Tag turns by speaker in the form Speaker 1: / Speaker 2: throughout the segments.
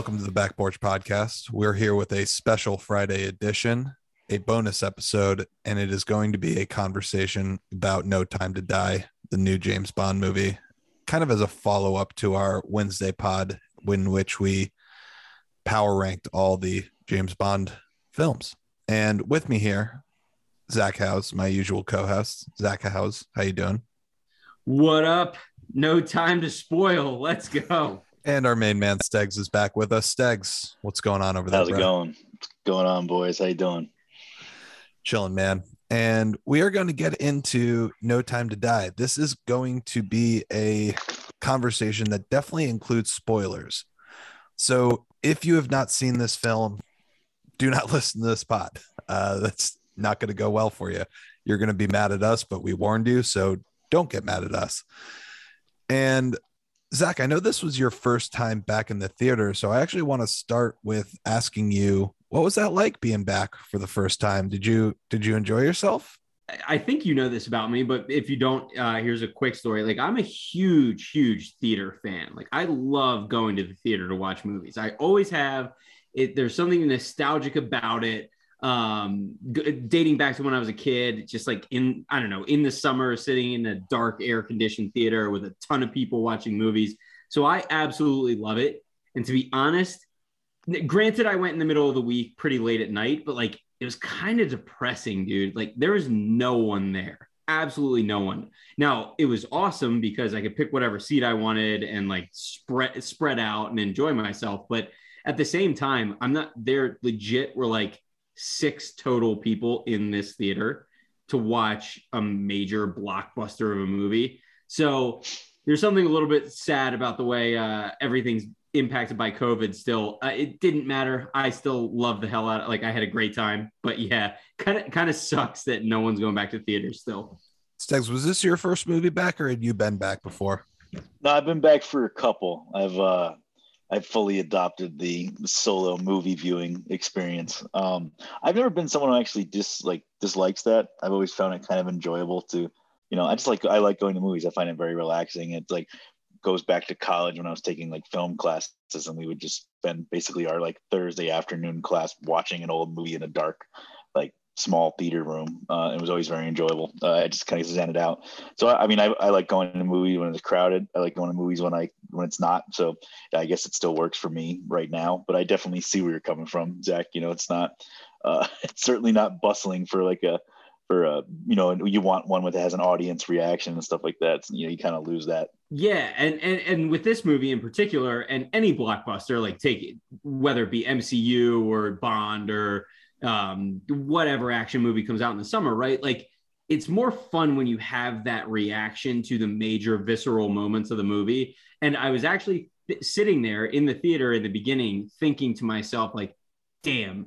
Speaker 1: Welcome to the Back Porch Podcast. We're here with a special Friday edition, a bonus episode, and it is going to be a conversation about No Time to Die, the new James Bond movie, kind of as a follow up to our Wednesday pod, in which we power ranked all the James Bond films. And with me here, Zach House, my usual co-host. Zach House, how you doing?
Speaker 2: What up? No time to spoil. Let's go.
Speaker 1: And our main man Stegs is back with us. Stegs, what's going on over there?
Speaker 3: How's it
Speaker 1: bro?
Speaker 3: going? What's going on, boys? How you doing?
Speaker 1: Chilling, man. And we are going to get into No Time to Die. This is going to be a conversation that definitely includes spoilers. So if you have not seen this film, do not listen to this pod. Uh, that's not going to go well for you. You're going to be mad at us, but we warned you. So don't get mad at us. And Zach, I know this was your first time back in the theater, so I actually want to start with asking you, what was that like being back for the first time? Did you did you enjoy yourself?
Speaker 2: I think you know this about me, but if you don't, uh, here's a quick story. Like I'm a huge, huge theater fan. Like I love going to the theater to watch movies. I always have. It there's something nostalgic about it. Um, dating back to when I was a kid, just like in I don't know, in the summer, sitting in a dark, air conditioned theater with a ton of people watching movies. So I absolutely love it. And to be honest, granted, I went in the middle of the week, pretty late at night, but like it was kind of depressing, dude. Like there was no one there. Absolutely no one. Now it was awesome because I could pick whatever seat I wanted and like spread spread out and enjoy myself. But at the same time, I'm not there legit. We're like six total people in this theater to watch a major blockbuster of a movie. So there's something a little bit sad about the way uh, everything's impacted by COVID still. Uh, it didn't matter. I still love the hell out of like I had a great time. But yeah, kind of kind of sucks that no one's going back to theaters still.
Speaker 1: Stegs, was this your first movie back or had you been back before?
Speaker 3: No, I've been back for a couple. I've uh I've fully adopted the solo movie viewing experience. Um, I've never been someone who actually dis like dislikes that. I've always found it kind of enjoyable to, you know, I just like I like going to movies. I find it very relaxing. It's like goes back to college when I was taking like film classes and we would just spend basically our like Thursday afternoon class watching an old movie in the dark, small theater room. Uh, it was always very enjoyable. Uh, I just kind of zen it out. So I, mean, I, I like going to movies when it's crowded. I like going to movies when I when it's not. So I guess it still works for me right now. But I definitely see where you're coming from, Zach. You know, it's not. Uh, it's certainly not bustling for like a for a you know you want one with that has an audience reaction and stuff like that. So, you know, you kind of lose that.
Speaker 2: Yeah, and, and and with this movie in particular, and any blockbuster, like take it whether it be MCU or Bond or um, whatever action movie comes out in the summer, right? Like it's more fun when you have that reaction to the major visceral moments of the movie. And I was actually th- sitting there in the theater in the beginning, thinking to myself, like, "Damn."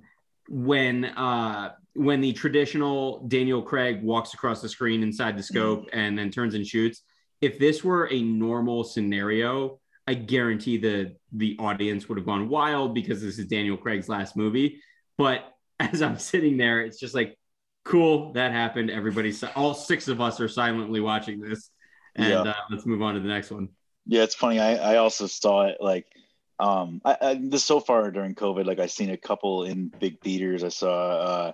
Speaker 2: When uh, when the traditional Daniel Craig walks across the screen inside the scope and then turns and shoots, if this were a normal scenario, I guarantee the the audience would have gone wild because this is Daniel Craig's last movie. But as I'm sitting there, it's just like, cool, that happened. Everybody's all six of us are silently watching this, and
Speaker 3: Yeah.
Speaker 2: uh, let's move on to the next one.
Speaker 3: Yeah, it's funny. I, I also saw it like um I, I this so far during COVID, like I've seen a couple in big theaters. I saw uh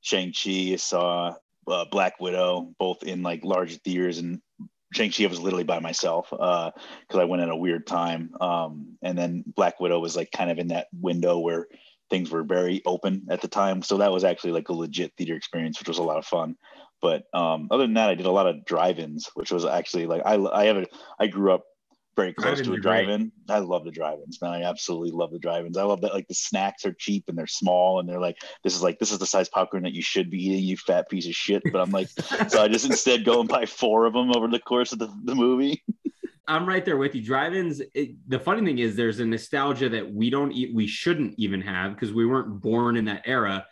Speaker 3: Shang-Chi, I saw uh, Black Widow, both in like large theaters and Shang-Chi I was literally by myself uh because I went at a weird time. Um and then Black Widow was like kind of in that window where things were very open at the time. So that was actually like a legit theater experience, which was a lot of fun. But um, other than that, I did a lot of drive-ins, which was actually like I I have a I grew up very close to a drive-in. I love the drive-ins, man. I absolutely love the drive-ins. I love that like the snacks are cheap and they're small and they're like this is like this is the size popcorn that you should be eating, you fat piece of shit. But I'm like, so I just instead go and buy four of them over the course of the, the movie.
Speaker 2: I'm right there with you. Drive-ins. It, the funny thing is, there's a nostalgia that we don't, e- we shouldn't even have because we weren't born in that era,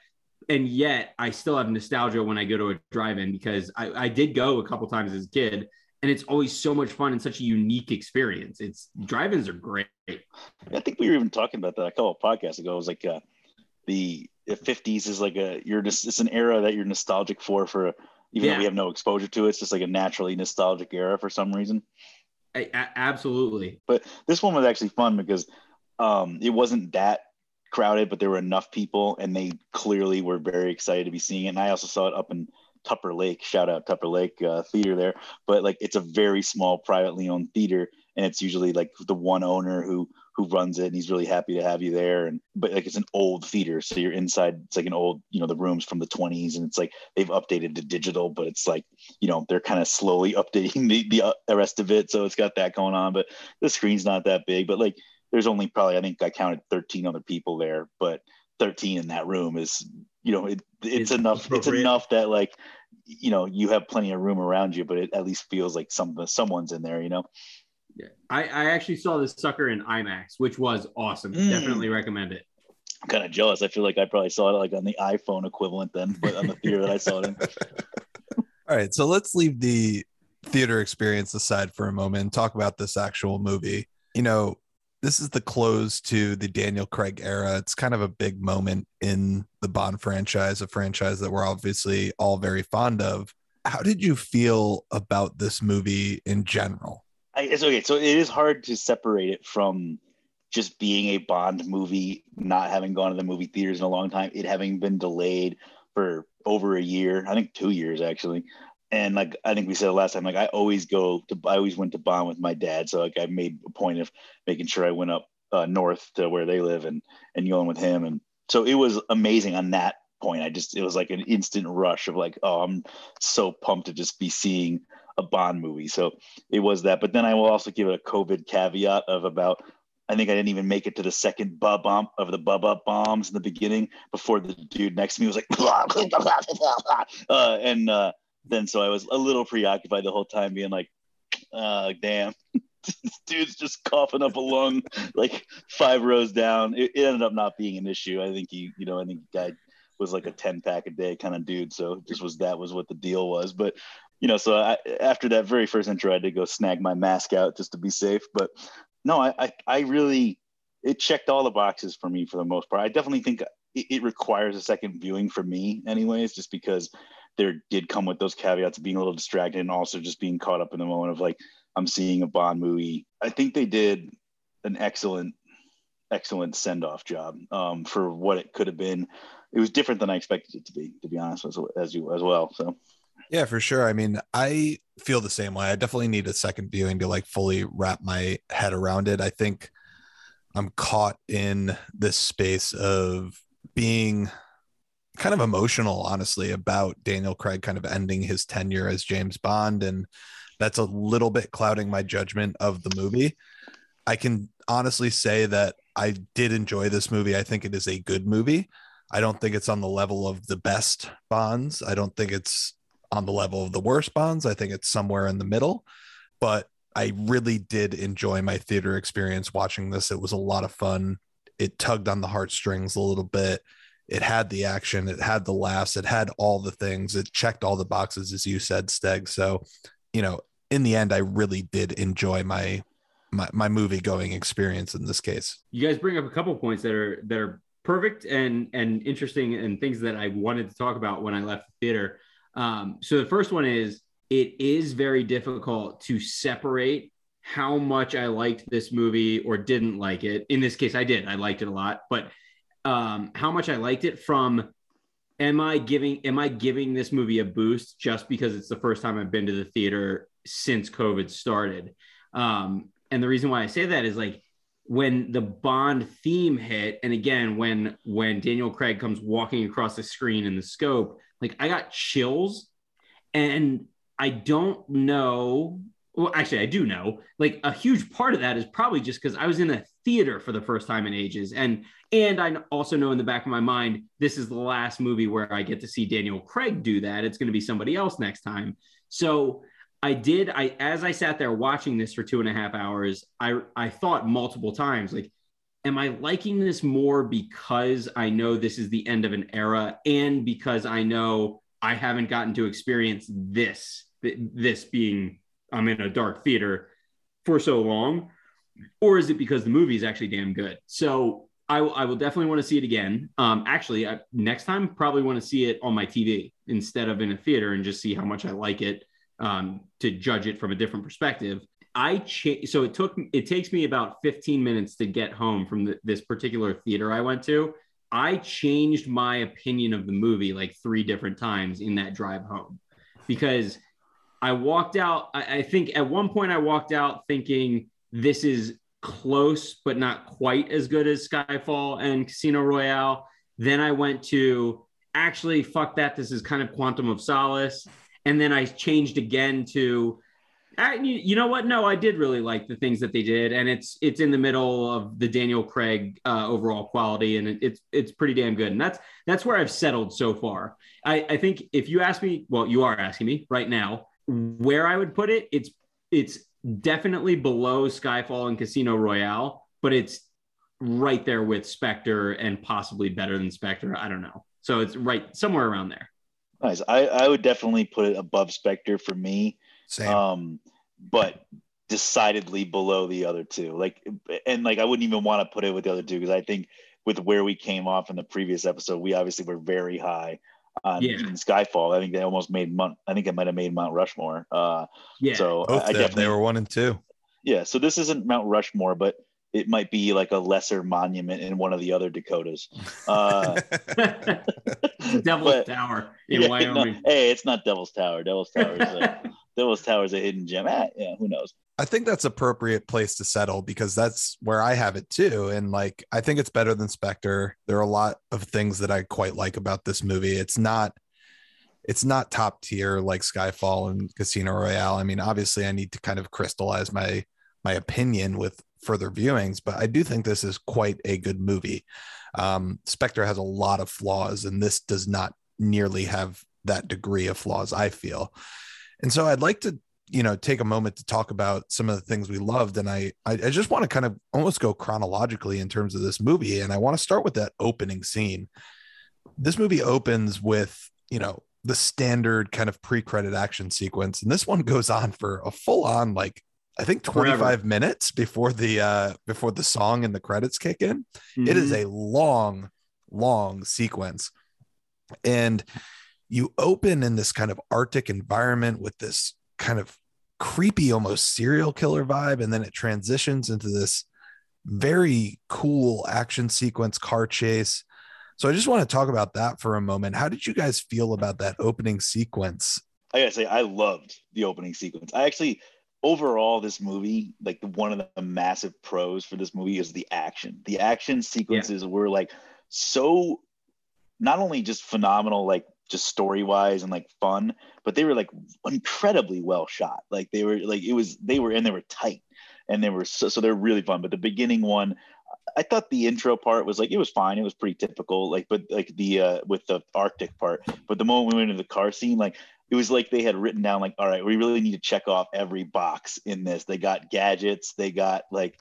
Speaker 2: and yet I still have nostalgia when I go to a drive-in because I, I did go a couple times as a kid, and it's always so much fun and such a unique experience. It's drive-ins are great.
Speaker 3: I think we were even talking about that a couple of podcasts ago. It was like uh, the the 50s is like a you're just it's an era that you're nostalgic for for even
Speaker 2: Yeah.
Speaker 3: though we have no exposure to it. It's just like a naturally nostalgic era for some reason.
Speaker 2: Absolutely.
Speaker 3: But this one was actually fun because Um, it wasn't that crowded, but there were enough people, and they clearly were very excited to be seeing it. And I also saw it up in Tupper Lake. Shout out Tupper Lake uh, Theater there. But like, it's a very small, privately owned theater, and it's usually like the one owner who who runs it and he's really happy to have you there. And but like it's an old theater so you're inside it's like an old you know the rooms from the 20s and it's like they've updated to digital but it's like you know they're kind of slowly updating the, the, uh, the rest of it so it's got that going on. But the screen's not that big but like there's only probably i think i counted 13 other people there but 13 in that room is you know it, it's, it's enough it's enough that like you know you have plenty of room around you but it at least feels like some someone's in there you know.
Speaker 2: I, I actually saw this sucker in IMAX, which was awesome. Mm. Definitely recommend it.
Speaker 3: I'm kind of jealous. I feel like I probably saw it like on the iPhone equivalent then, but on the theater that I saw it in.
Speaker 1: All right. So let's leave the theater experience aside for a moment and talk about this actual movie. You know, this is the close to the Daniel Craig era. It's kind of a big moment in the Bond franchise, a franchise that we're obviously all very fond of. How did you feel about this movie in general?
Speaker 3: I, it's okay. So it is hard to separate it from just being a Bond movie, not having gone to the movie theaters in a long time, it having been delayed for over a year, I think two years actually. And like I think we said last time, like I always go to, I always went to Bond with my dad, so like I made a point of making sure I went up uh, north to where they live and and going with him, and so it was amazing on that point. I just it was like an instant rush of like, oh, I'm so pumped to just be seeing a Bond movie. So it was that. But then I will also give it a COVID caveat of about I think I didn't even make it to the second bub bump of the bub up bombs in the beginning before the dude next to me was like, uh, and uh, then so I was a little preoccupied the whole time, being like, uh, damn, this dude's just coughing up a lung like five rows down. It, it, ended up not being an issue. I think he, you know, I think guy was like a 10 pack a day kind of dude. So just was that was what the deal was. But you know, so I, after that very first intro, I had to go snag my mask out just to be safe. But no, I, I, I really, it checked all the boxes for me for the most part. I definitely think it, it requires a second viewing for me, anyways, just because there did come with those caveats of being a little distracted and also just being caught up in the moment of like, I'm seeing a Bond movie. I think they did an excellent, excellent send off job um, for what it could have been. It was different than I expected it to be, to be honest, as, as you as well. So
Speaker 1: yeah, for sure. I mean, I feel the same way. I definitely need a second viewing to like fully wrap my head around it. I think I'm caught in this space of being kind of emotional, honestly, about Daniel Craig kind of ending his tenure as James Bond. And that's a little bit clouding my judgment of the movie. I can honestly say that I did enjoy this movie. I think it is a good movie. I don't think it's on the level of the best Bonds. I don't think it's on the level of the worst Bonds. I think it's somewhere in the middle, but I really did enjoy my theater experience watching this. It was a lot of fun. It tugged on the heartstrings a little bit. It had the action, it had the laughs, it had all the things. It checked all the boxes, as you said, Steg. So, you know, in the end, I really did enjoy my my, my movie going experience in this case.
Speaker 2: You guys bring up a couple points that are that are perfect and and interesting and things that I wanted to talk about when I left the theater. Um, so the first one is it is very difficult to separate how much I liked this movie or didn't like it. In this case, I did. I liked it a lot, but um, how much I liked it from am I giving am I giving this movie a boost just because it's the first time I've been to the theater since COVID started? Um, and the reason why I say that is like when the Bond theme hit, and again when when Daniel Craig comes walking across the screen in the scope, like I got chills and I don't know. Well, actually, I do know. Like a huge part of that is probably just because I was in a theater for the first time in ages, and and I also know in the back of my mind this is the last movie where I get to see Daniel Craig do that. It's going to be somebody else next time. So I did. I as I sat there watching this for two and a half hours, I I thought multiple times like, am I liking this more because I know this is the end of an era and because I know I haven't gotten to experience this, this being I'm in a dark theater for so long? Or is it because the movie is actually damn good? So I, I will definitely want to see it again. Um, actually, I, next time, probably want to see it on my TV instead of in a theater and just see how much I like it um, to judge it from a different perspective. I cha- so it took it takes me about 15 minutes to get home from the, this particular theater I went to. I changed my opinion of the movie like three different times in that drive home because I walked out. I, I think at one point I walked out thinking this is close, but not quite as good as Skyfall and Casino Royale. Then I went to actually, fuck that. This is kind of Quantum of Solace. And then I changed again to You know what? No, I did really like the things that they did, and it's it's in the middle of the Daniel Craig uh, overall quality, and it, it's it's pretty damn good. And that's that's where I've settled so far. I, I think if you ask me, well, you are asking me right now where I would put it. It's it's definitely below Skyfall and Casino Royale, but it's right there with Spectre and possibly better than Spectre. I don't know. So it's right somewhere around there.
Speaker 3: Nice. I, I would definitely put it above Spectre for me.
Speaker 1: Same.
Speaker 3: Um, but decidedly below the other two. Like, and like I wouldn't even want to put it with the other two because I think with where we came off in the previous episode, we obviously were very high on
Speaker 2: Yeah.
Speaker 3: Skyfall. I think they almost made Mount. I think it might have made Mount Rushmore. Uh,
Speaker 2: Yeah.
Speaker 3: so
Speaker 1: Both
Speaker 3: I, I definitely
Speaker 1: they were one and two.
Speaker 3: yeah. So this isn't Mount Rushmore, but it might be like a lesser monument in one of the other Dakotas. Uh,
Speaker 2: Devil's
Speaker 3: But-
Speaker 2: Tower in
Speaker 3: yeah, no,
Speaker 2: Wyoming.
Speaker 3: hey, it's not Devil's Tower. Devil's Tower is a, Devil's Tower is a hidden gem. Ah, yeah, who knows?
Speaker 1: I think that's appropriate place to settle because that's where I have it too. And like, I think it's better than Spectre. There are a lot of things that I quite like about this movie. It's not, it's not top tier like Skyfall and Casino Royale. I mean, obviously, I need to kind of crystallize my my opinion with further viewings, but I do think this is quite a good movie. Um, Spectre has a lot of flaws, and this does not nearly have that degree of flaws. I feel, and so I'd like to you know take a moment to talk about some of the things we loved and i i, I just want to kind of almost go chronologically in terms of this movie and i want to start with that opening scene this movie opens with you know the standard kind of pre-credit action sequence and this one goes on for a full on like i think 25
Speaker 2: Forever.
Speaker 1: minutes before the uh before the song and the credits kick in it is
Speaker 2: Mhm.
Speaker 1: a long, long sequence. And you open in this kind of Arctic environment with this kind of creepy, almost serial killer vibe. And then it transitions into this very cool action sequence car chase. So I just want to talk about that for a moment. How did you guys feel about that opening sequence?
Speaker 3: I gotta say, I loved the opening sequence. I actually, overall, this movie, like the, one of the massive pros for this movie is the action. The action sequences were like so, not only just phenomenal, like just story wise and like fun, but they were like incredibly well shot. Like they were like it was they were and they were tight and they were so so they're really fun. But the beginning one. I thought the intro part was like it was fine. It was pretty typical, like but like the uh with the Arctic part. But the moment we went into the car scene, like it was like they had written down like all right we really need to check off every box in this. They got gadgets they got like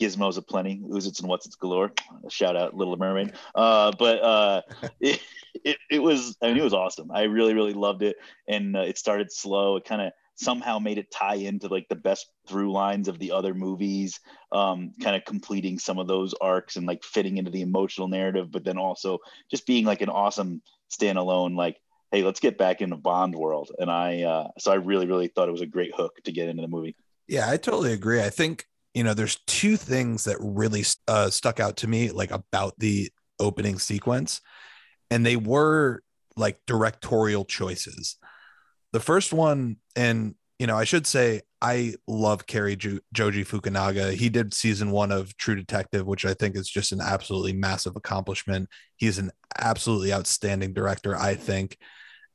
Speaker 3: gizmos aplenty oozits and what's its galore. Shout out little mermaid. Uh, but uh, it, it, it was i mean it was awesome. I really really loved it. And uh, it started slow. It kind of somehow made it tie into like the best through lines of the other movies um, kind of completing some of those arcs and like fitting into the emotional narrative but then also just being like an awesome standalone like hey, let's get back into Bond world. And I, uh, so I really, really thought it was a great hook to get into the movie.
Speaker 1: Yeah, I totally agree. I think, you know, there's two things that really uh, stuck out to me, like about the opening sequence, and they were like directorial choices. The first one, and, you know, I should say, I love Cary jo- Joji Fukunaga. He did season one of True Detective, which I think is just an absolutely massive accomplishment. He's an absolutely outstanding director, I think.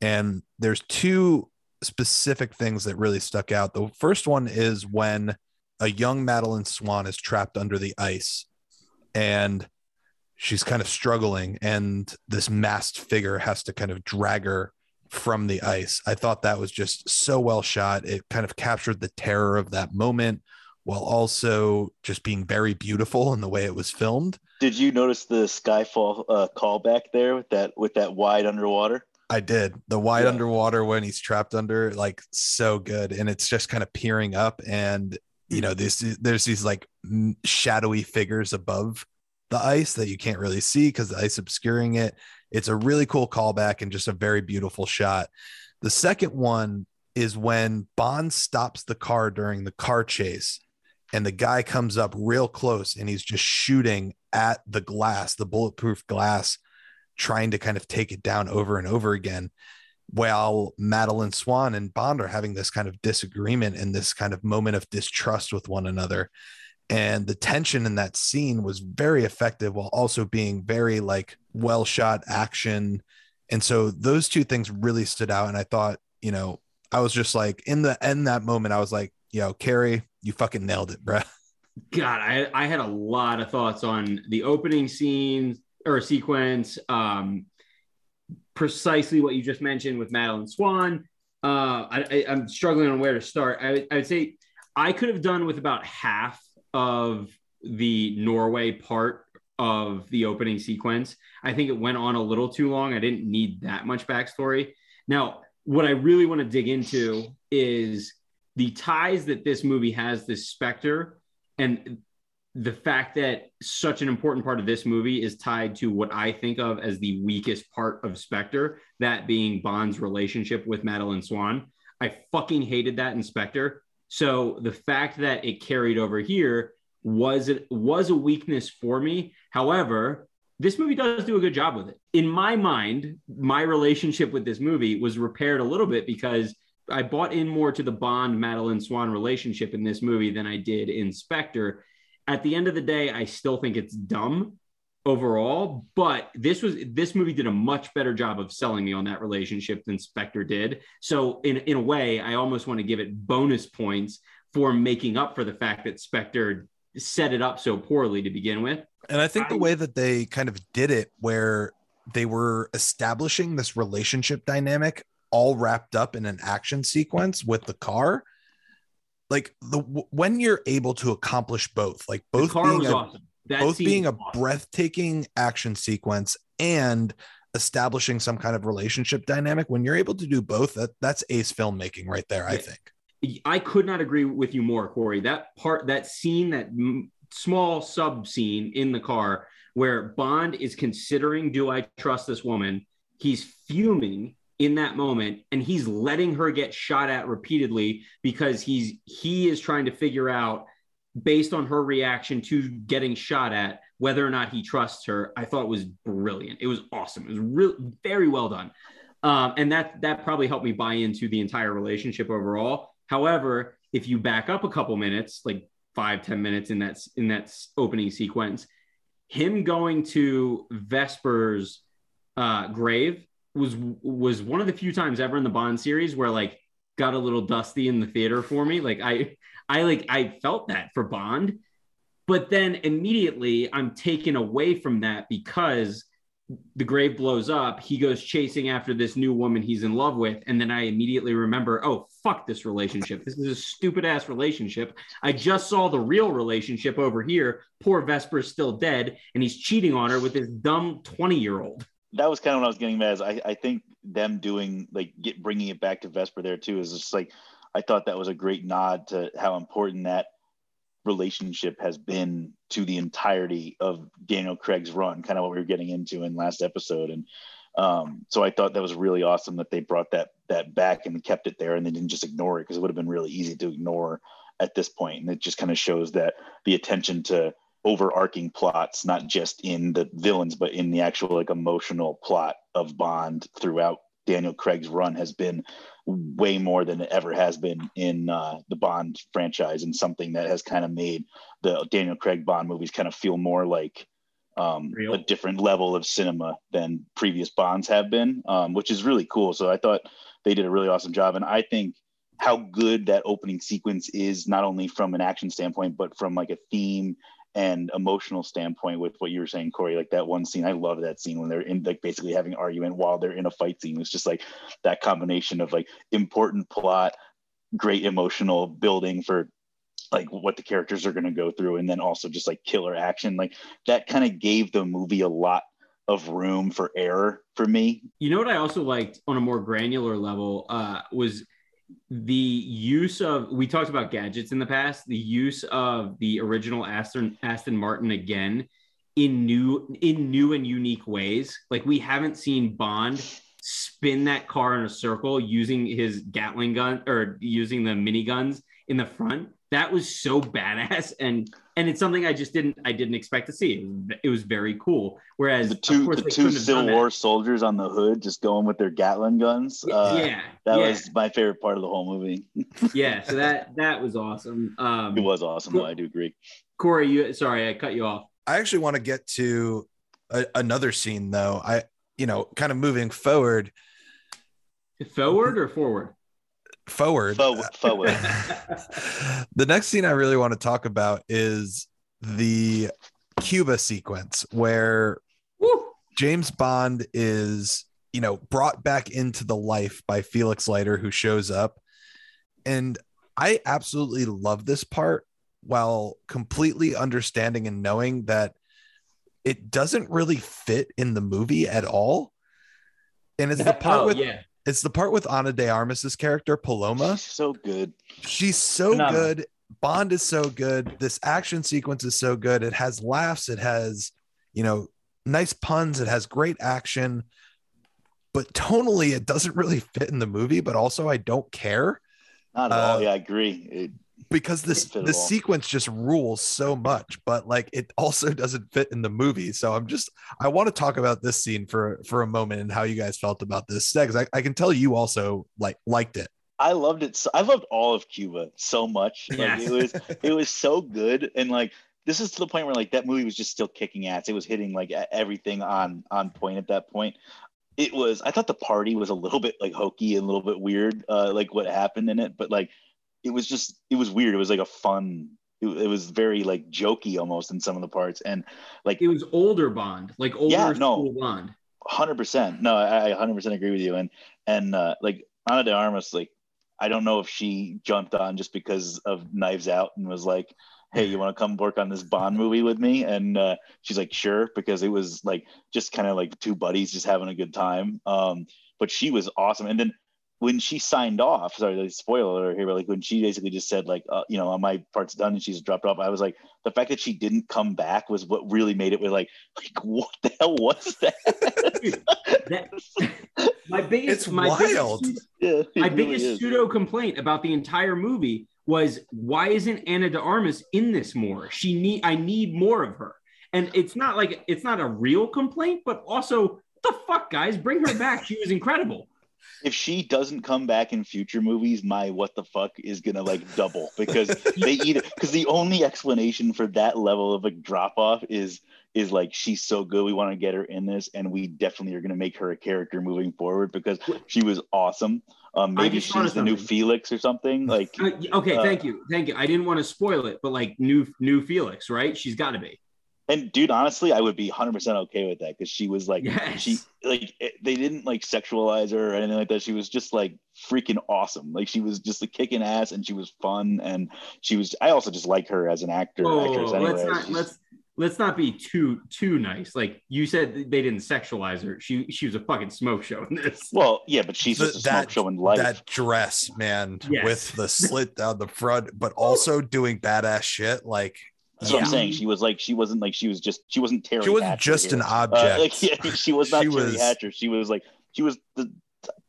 Speaker 1: And there's two specific things that really stuck out. The first one is when a young Madeleine Swann is trapped under the ice and she's kind of struggling, and this masked figure has to kind of drag her from the ice. I thought that was just so well shot. It kind of captured the terror of that moment while also just being very beautiful in the way it was filmed.
Speaker 3: Did you notice the Skyfall uh, callback there with that with that wide underwater?
Speaker 1: I did. The wide
Speaker 3: Yeah.
Speaker 1: underwater when he's trapped under, like so good. And it's just kind of peering up and you know, mm-hmm. this there's these like shadowy figures above the ice that you can't really see because the ice obscuring it. It's a really cool callback and just a very beautiful shot. The second one is when Bond stops the car during the car chase and the guy comes up real close and he's just shooting at the glass, the bulletproof glass, trying to kind of take it down over and over again. While Madeleine Swann and Bond are having this kind of disagreement and this kind of moment of distrust with one another. And the tension in that scene was very effective while also being very like well shot action. And so those two things really stood out. And I thought, you know, I was just like in the in that moment, I was like, yo, Cary, you fucking nailed it, bro.
Speaker 2: God, I, I had a lot of thoughts on the opening scene or a sequence. Um, precisely what you just mentioned with Madeleine Swann. Uh, I, am struggling on where to start. I, I would say I could have done with about half of the Norway part of the opening sequence. I think it went on a little too long. I didn't need that much backstory. Now, what I really want to dig into is the ties that this movie has this Spectre and the fact that such an important part of this movie is tied to what I think of as the weakest part of Spectre, that being Bond's relationship with Madeleine Swann. I fucking hated that in Spectre. So the fact that it carried over here was it was a weakness for me. However, this movie does do a good job with it. In my mind, my relationship with this movie was repaired a little bit because I bought in more to the Bond Madeleine Swann relationship in this movie than I did in Spectre. At the end of the day, I still think it's dumb overall, but this was this movie did a much better job of selling me on that relationship than Spectre did. So in in a way, I almost want to give it bonus points for making up for the fact that Spectre set it up so poorly to begin with.
Speaker 1: And I think I, the way that they kind of did it, where they were establishing this relationship dynamic all wrapped up in an action sequence with the car, like the when you're able to accomplish both, like both being a, awesome. both being a awesome. breathtaking action sequence and establishing some kind of relationship dynamic when you're able to do both that that's ace filmmaking right there i think
Speaker 2: I could not agree with you more, Corey. That part, that scene, that m- small sub scene in the car where Bond is considering, do I trust this woman? He's fuming in that moment and he's letting her get shot at repeatedly because he's he is trying to figure out based on her reaction to getting shot at whether or not he trusts her i thought was brilliant. It was awesome. It was really very well done. Um, and that that probably helped me buy into the entire relationship overall. However, if you back up a couple minutes, like five ten minutes in that in that opening sequence, him going to Vesper's uh, grave was was one of the few times ever in the Bond series where like got a little dusty in the theater for me. Like I I like I felt that for Bond, but then immediately I'm taken away from that because the grave blows up. He goes chasing after this new woman he's in love with. And then I immediately remember, oh, fuck this relationship. This is a stupid ass relationship. I just saw the real relationship over here. Poor Vesper is still dead and he's cheating on her with this dumb 20 year old.
Speaker 3: That was kind of what I was getting mad. I, I think them doing like get bringing it back to Vesper there too is just like, I thought that was a great nod to how important that relationship has been to the entirety of Daniel Craig's run, kind of what we were getting into in last episode. And um, so I thought that was really awesome that they brought that that back and kept it there and they didn't just ignore it because it would have been really easy to ignore at this point. And it just kind of shows that the attention to overarching plots, not just in the villains, but in the actual like emotional plot of Bond throughout Daniel Craig's run has been way more than it ever has been in uh, the Bond franchise, and something that has kind of made the Daniel Craig Bond movies kind of feel more like um, a different level of cinema than previous Bonds have been, um, which is really cool. So I thought they did a really awesome job, and I think how good that opening sequence is, not only from an action standpoint, but from like a theme and emotional standpoint with what you were saying, Corey, like that one scene, I love that scene when they're in like basically having argument while they're in a fight scene. It's just like that combination of like important plot, great emotional building for like what the characters are going to go through, and then also just like killer action. Like that kind of gave the movie a lot of room for error for me.
Speaker 2: You know what I also liked on a more granular level uh, was the use of we talked about gadgets in the past the use of the original aston aston martin again in new in new and unique ways like we haven't seen bond spin that car in a circle using his Gatling gun or using the miniguns in the front. That was so badass, and and it's something I just didn't I didn't expect to see. It was, it was very cool. Whereas
Speaker 3: the two the two Civil War soldiers on the hood just going with their Gatling guns. Uh,
Speaker 2: yeah,
Speaker 3: that
Speaker 2: yeah.
Speaker 3: was my favorite part of the whole movie.
Speaker 2: yeah, so that that was awesome. Um,
Speaker 3: it was awesome. Though, I do agree.
Speaker 2: Corey, you sorry I cut you off.
Speaker 1: I actually want to get to a, another scene though. I you know kind of moving forward.
Speaker 2: Forward or forward?
Speaker 1: Forward.
Speaker 3: Forward. forward.
Speaker 1: the next scene I really want to talk about is the Cuba sequence where
Speaker 2: Woo!
Speaker 1: James Bond is, you know, brought back into the life by Felix Leiter, who shows up. And I absolutely love this part while completely understanding and knowing that it doesn't really fit in the movie at all. And it's the part
Speaker 2: Oh,
Speaker 1: with
Speaker 2: yeah.
Speaker 1: It's the part with Ana de Armas's character Paloma.
Speaker 3: She's so good.
Speaker 1: She's so
Speaker 2: Phenomenal.
Speaker 1: good. Bond is so good. This action sequence is so good. It has laughs. It has, you know, nice puns. It has great action. But tonally, it doesn't really fit in the movie. But also, I don't care
Speaker 3: Not at all.
Speaker 1: Uh,
Speaker 3: Yeah, I agree. It,
Speaker 1: because this
Speaker 3: Doesn't fit at
Speaker 1: the sequence just rules so much. But like, it also doesn't fit in the movie. So I'm just I want to talk about this scene for for a moment and how you guys felt about this because I, I can tell you also like liked it.
Speaker 3: I loved it. So, I loved all of Cuba so much. Like,
Speaker 2: Yes.
Speaker 3: It was it was so good, and like this is to the point where like that movie was just still kicking ass. It was hitting like everything on on point at that point. It was. I thought the party was a little bit like hokey and a little bit weird, uh, like what happened in it. But like, it was just it was weird. It was like a fun. It, it was very like jokey almost in some of the parts, and like
Speaker 2: It was older Bond, like older
Speaker 3: Yeah, no.
Speaker 2: school Bond.
Speaker 3: hundred percent. No, I hundred percent agree with you. And and uh, like Ana de Armas, like I don't know if she jumped on just because of Knives Out and was like, "Hey, you want to come work on this Bond movie with me?" And uh, she's like, "Sure," because it was like just kind of like two buddies just having a good time. Um, but she was awesome. And then when she signed off, sorry, like, spoiler alert here, but like when she basically just said like, uh, you know, my part's done and she's dropped off, I was like, the fact that she didn't come back was what really made it. With like, like what the hell was that?
Speaker 2: That- my biggest,
Speaker 1: It's
Speaker 2: my
Speaker 1: wild.
Speaker 2: biggest,
Speaker 3: yeah,
Speaker 2: my
Speaker 3: really
Speaker 2: biggest
Speaker 3: is.
Speaker 2: pseudo complaint about the entire movie was why isn't Ana de Armas in this more? She need I need more of her. And it's not like it's not a real complaint, but also what the fuck, guys, bring her back. She was incredible.
Speaker 3: If she doesn't come back in future movies, my what the fuck is gonna like double because they either because the only explanation for that level of a drop off is is like she's so good we want to get her in this and we definitely are gonna make her a character moving forward because she was awesome. Um, maybe
Speaker 2: just thought of
Speaker 3: she's the new. Felix or something like.
Speaker 2: Uh, okay,
Speaker 3: Uh,
Speaker 2: thank you, thank you. I didn't want to spoil it, but like new new Felix, right? She's got to be.
Speaker 3: And dude, honestly, I would be 100% okay with that because she was like,
Speaker 2: Yes.
Speaker 3: she like it- they didn't like sexualize her or anything like that. She was just like freaking awesome. Like she was just like kicking ass and she was fun and she was. I also just like her as an actor.
Speaker 2: Whoa,
Speaker 3: actress anyway.
Speaker 2: let's not
Speaker 3: She's-
Speaker 2: let's let's not be too too nice. Like you said, they didn't sexualize her. She she was a fucking smoke show in this.
Speaker 3: well, yeah, but she's
Speaker 1: The-
Speaker 3: just a smoke
Speaker 1: that-
Speaker 3: show in life.
Speaker 1: That dress, man,
Speaker 2: Yes.
Speaker 1: with the slit down the front, but also doing badass shit. Like
Speaker 3: That's what I'm saying. She was like, she wasn't like she was just she wasn't Teri.
Speaker 1: she wasn't
Speaker 3: Hatcher
Speaker 1: just
Speaker 3: here.
Speaker 1: an
Speaker 3: Uh,
Speaker 1: object.
Speaker 3: like, yeah, she was not
Speaker 1: She
Speaker 3: Teri
Speaker 1: was-
Speaker 3: Hatcher. She was like she was the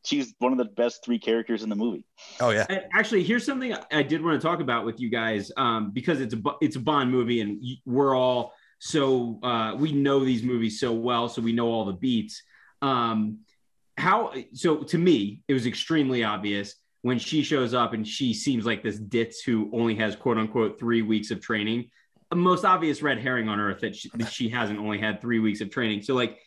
Speaker 3: she's one of the best three characters in the movie.
Speaker 1: oh yeah,
Speaker 2: And Actually, here's something I did want to talk about with you guys um, because it's a it's a Bond movie, and we're all so uh, we know these movies so well, so we know all the beats. Um, how so? To me, it was extremely obvious when she shows up and she seems like this ditz who only has quote unquote three weeks of training. Most obvious red herring on earth that she, that she hasn't only had three weeks of training. So like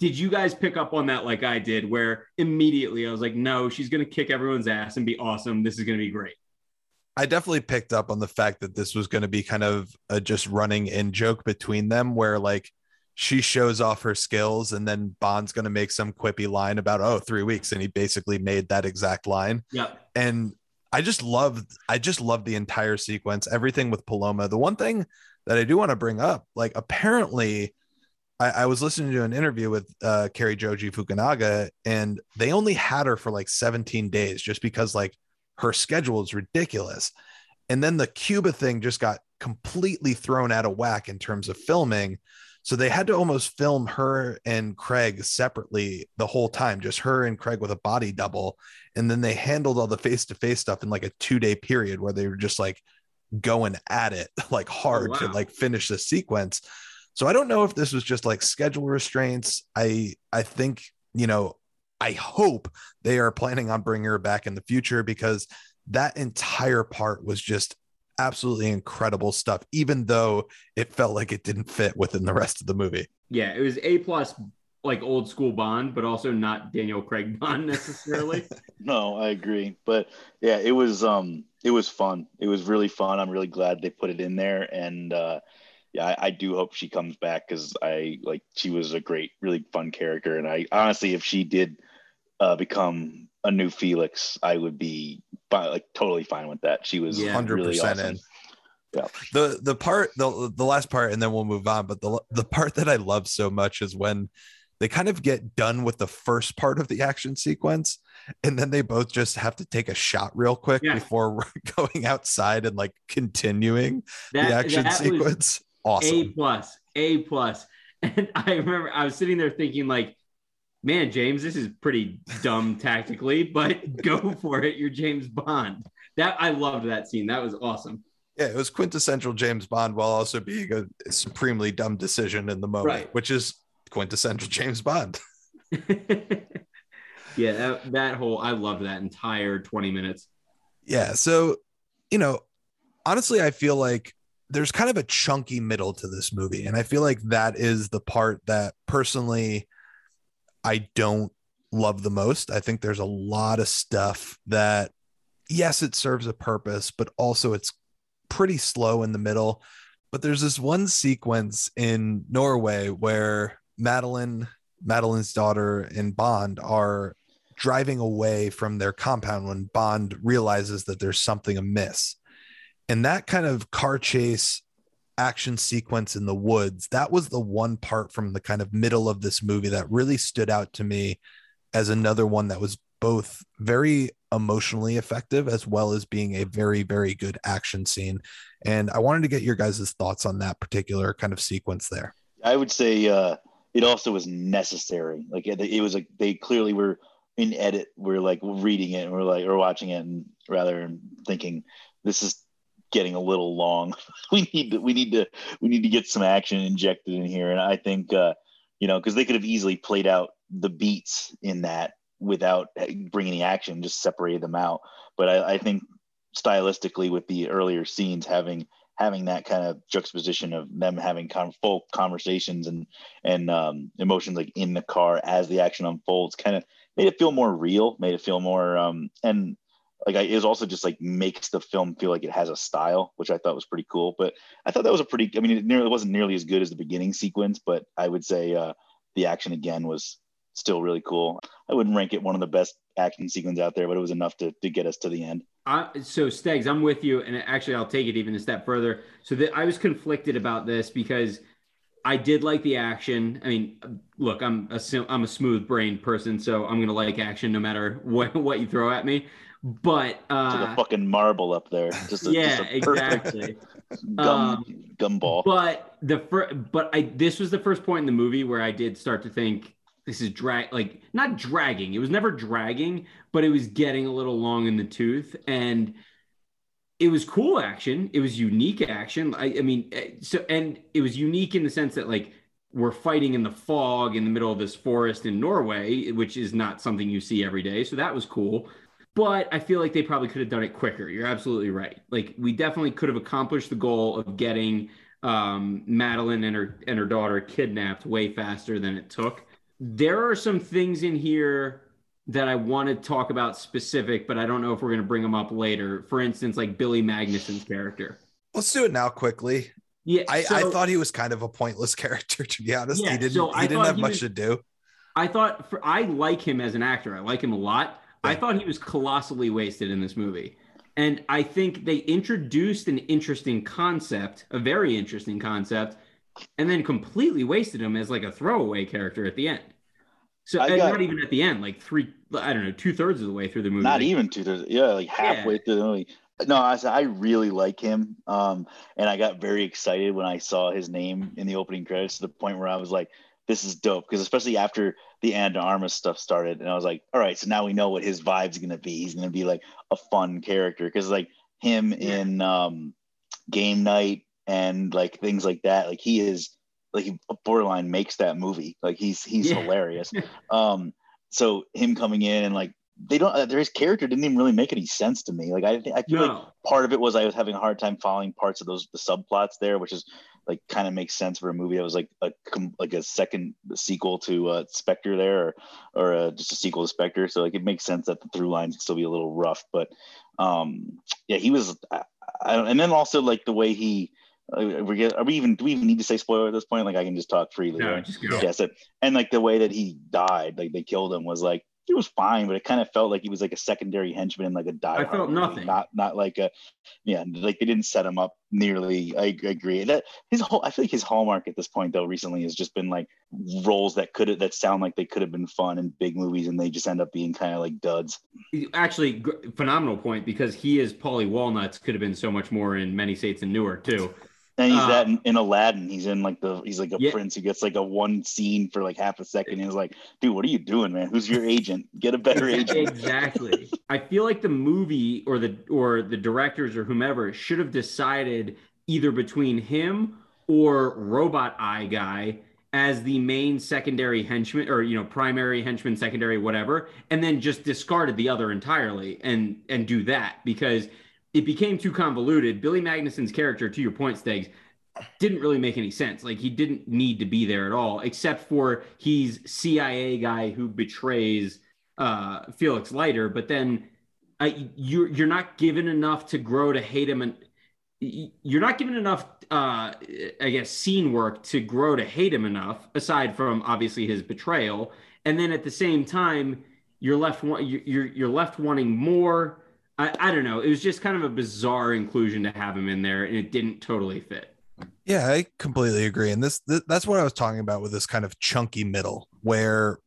Speaker 2: did you guys pick up on that like I did, where immediately I was like, no, she's going to kick everyone's ass and be awesome. This is going to be great.
Speaker 1: I definitely picked up on the fact that this was going to be kind of a just running in joke between them, where like she shows off her skills and then Bond's going to make some quippy line about oh three weeks, and he basically made that exact line.
Speaker 2: Yep.
Speaker 1: and I just loved I just loved the entire sequence, everything with Paloma. The one thing that I do want to bring up, like apparently I, I was listening to an interview with uh Cary Joji Fukunaga, and they only had her for like 17 days just because like her schedule is ridiculous. And then the Cuba thing just got completely thrown out of whack in terms of filming. So they had to almost film her and Craig separately the whole time, just her and Craig with a body double. And then they handled all the face to face stuff in like a two day period where they were just like going at it like oh, hard oh, wow. to like finish the sequence. So I don't know if this was just like schedule restraints. I I think, you know, I hope they are planning on bringing her back in the future because that entire part was just absolutely incredible stuff, even though it felt like it didn't fit within the rest of the movie.
Speaker 2: Yeah, it was A plus like old school Bond, but also not Daniel Craig Bond necessarily.
Speaker 3: no, I agree. But yeah, it was um it was fun. It was really fun. I'm really glad they put it in there. And uh yeah, I, I do hope she comes back because I like she was a great, really fun character. And I honestly, if she did uh, become a new Felix, I would be like totally fine with that. She was hundred yeah. percent awesome. in.
Speaker 1: Yeah. The the part the the last part, and then we'll move on. But the the part that I love so much is when they kind of get done with the first part of the action sequence, and then they both just have to take a shot real quick yeah. before going outside and like continuing that, the action sequence. Awesome.
Speaker 2: A plus, A plus. And I remember I was sitting there thinking like man, James, this is pretty dumb tactically, but go for it. You're James Bond. That I loved that scene. That was awesome.
Speaker 1: Yeah, it was quintessential James Bond while also being a supremely dumb decision in the moment, right. which is quintessential James Bond.
Speaker 2: yeah, that, that whole I loved that entire 20 minutes.
Speaker 1: Yeah, so you know, honestly, I feel like there's kind of a chunky middle to this movie, and I feel like that is the part that personally I don't love the most. I think there's a lot of stuff that, yes, it serves a purpose, but also it's pretty slow in the middle. But there's this one sequence in Norway where Madeleine, Madeleine's daughter, and Bond are driving away from their compound when Bond realizes that there's something amiss. And that kind of car chase action sequence in the woods that was the one part from the kind of middle of this movie that really stood out to me as another one that was both very emotionally effective as well as being a very very good action scene. And i wanted to get your guys' thoughts on that particular kind of sequence there.
Speaker 3: I would say uh it also was necessary. Like it, it was like they clearly were in edit we're like reading it and we're like or watching it and rather thinking this is getting a little long. we need to we need to we need to get some action injected in here. And I think uh, you know because they could have easily played out the beats in that without bringing any action, just separated them out. But I, I think stylistically with the earlier scenes having having that kind of juxtaposition of them having kind of full conversations and and um, emotions like in the car as the action unfolds kind of made it feel more real made it feel more um, and like I, it was also just like makes the film feel like it has a style, which I thought was pretty cool. But I thought that was a pretty. I mean, it nearly wasn't nearly as good as the beginning sequence, but I would say uh, the action again was still really cool. I wouldn't rank it one of the best action sequences out there, but it was enough to to get us to the end.
Speaker 2: So Stegs, I'm with you, and actually, I'll take it even a step further. So that I was conflicted about this because I did like the action. I mean, look, I'm a I'm a smooth brained person, so I'm gonna like action no matter what what you throw at me. But uh,
Speaker 3: like a fucking marble up there. Just a,
Speaker 2: yeah, just exactly.
Speaker 3: gum um, gumball.
Speaker 2: But the first, but I this was the first point in the movie where I did start to think this is drag like not dragging. It was never dragging, but it was getting a little long in the tooth and it was cool action. It was unique action. I, I mean, eh, so and it was unique in the sense that like we're fighting in the fog in the middle of this forest in Norway, which is not something you see every day. So that was cool but I feel like they probably could have done it quicker. You're absolutely right. Like we definitely could have accomplished the goal of getting um, Madeleine and her and her daughter kidnapped way faster than it took. There are some things in here that I want to talk about specific, but I don't know if we're going to bring them up later. For instance, like Billy Magnussen's character.
Speaker 1: Let's do it now quickly. Yeah, I, so, I thought he was kind of a pointless character to be honest. Yeah, he didn't so he didn't have he much was, to do.
Speaker 2: I thought for I like him as an actor. I like him a lot. I thought he was colossally wasted in this movie. And I think they introduced an interesting concept, a very interesting concept, and then completely wasted him as like a throwaway character at the end. So got, not even at the end, like three, I don't know, two thirds of the way through the movie.
Speaker 3: Not even two thirds. Yeah, like halfway yeah. through the movie. No, I said I really like him, um, and I got very excited when I saw his name in the opening credits to the point where I was like, "This is dope!" Because especially after the de Armas stuff started, and I was like, "All right, so now we know what his vibe's gonna be. He's gonna be like a fun character." Because like him yeah. in um, Game Night and like things like that, like he is like he borderline makes that movie. Like he's he's yeah. hilarious. um, so him coming in and like they don't uh, his character didn't even really make any sense to me like i think i feel no. like part of it was i was having a hard time following parts of those the subplots there which is like kind of makes sense for a movie that was like a like a second sequel to uh spectre there or or uh, just a sequel to spectre so like it makes sense that the through lines can still be a little rough but um yeah he was I, I and then also like the way he uh, we get, are we even do we even need to say spoiler at this point? Like I can just talk freely.
Speaker 2: No, right? just go.
Speaker 3: Yes, it, and like the way that he died, like they killed him, was like he was fine, but it kind of felt like he was like a secondary henchman in like a die.
Speaker 2: I felt nothing.
Speaker 3: Not not like a yeah, like they didn't set him up nearly. I, I agree. That his whole I feel like his hallmark at this point though recently has just been like roles that could that sound like they could have been fun in big movies and they just end up being kind of like duds.
Speaker 2: Actually, phenomenal point because he is Paulie Walnuts could have been so much more in Many Saints in Newark too.
Speaker 3: And he's uh, that in, in, Aladdin. He's in like the he's like a yeah. prince who gets like a one scene for like half a second. And He's like, dude, what are you doing, man? Who's your agent? Get a better agent.
Speaker 2: Exactly. I feel like the movie or the or the directors or whomever should have decided either between him or Robot Eye guy as the main secondary henchman or you know primary henchman secondary whatever and then just discarded the other entirely and and do that because it became too convoluted. Billy Magnussen's character, to your point, Stegs, didn't really make any sense. Like he didn't need to be there at all, except for he's CIA guy who betrays uh, Felix Leiter. But then uh, you're you're not given enough to grow to hate him, and you're not given enough, uh, I guess, scene work to grow to hate him enough. Aside from obviously his betrayal, and then at the same time, you're left you're you're left wanting more I, I don't know. It was just kind of a bizarre inclusion to have him in there, and it didn't totally fit.
Speaker 1: Yeah, I completely agree. And this, this that's what I was talking about with this kind of chunky middle, where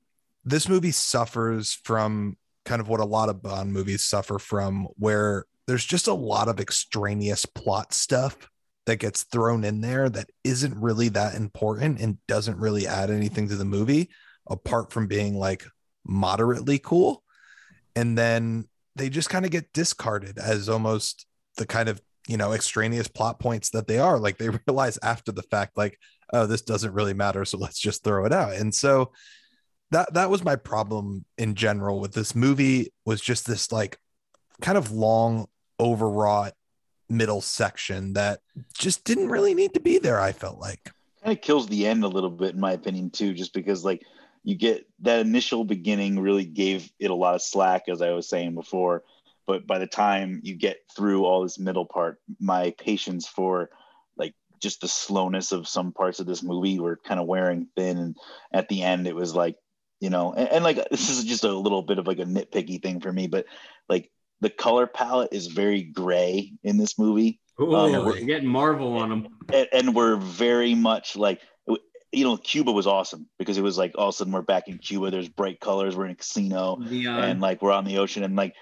Speaker 1: this movie suffers from kind of what a lot of Bond movies suffer from, where there's just a lot of extraneous plot stuff that gets thrown in there that isn't really that important and doesn't really add anything to the movie apart from being like moderately cool. And then they just kind of get discarded as almost the kind of you know extraneous plot points that they are. Like they realize after the fact like oh this doesn't really matter so let's just throw it out. And so that that was my problem in general with this movie was just this like kind of long overwrought middle section that just didn't really need to be there i felt like.
Speaker 3: Kind of kills the end a little bit in my opinion too just because like you get that initial beginning really gave it a lot of slack, as I was saying before. But by the time you get through all this middle part, my patience for like just the slowness of some parts of this movie were kind of wearing thin. And at the end, it was like, you know, and, and like this is just a little bit of like a nitpicky thing for me, but like the color palette is very gray in this movie.
Speaker 2: Ooh, um, we're getting Marvel on them.
Speaker 3: And, and, we're very much like you know, Cuba was awesome because it was like all of a sudden we're back in Cuba. There's bright colors. We're in a casino and like we're on the ocean and like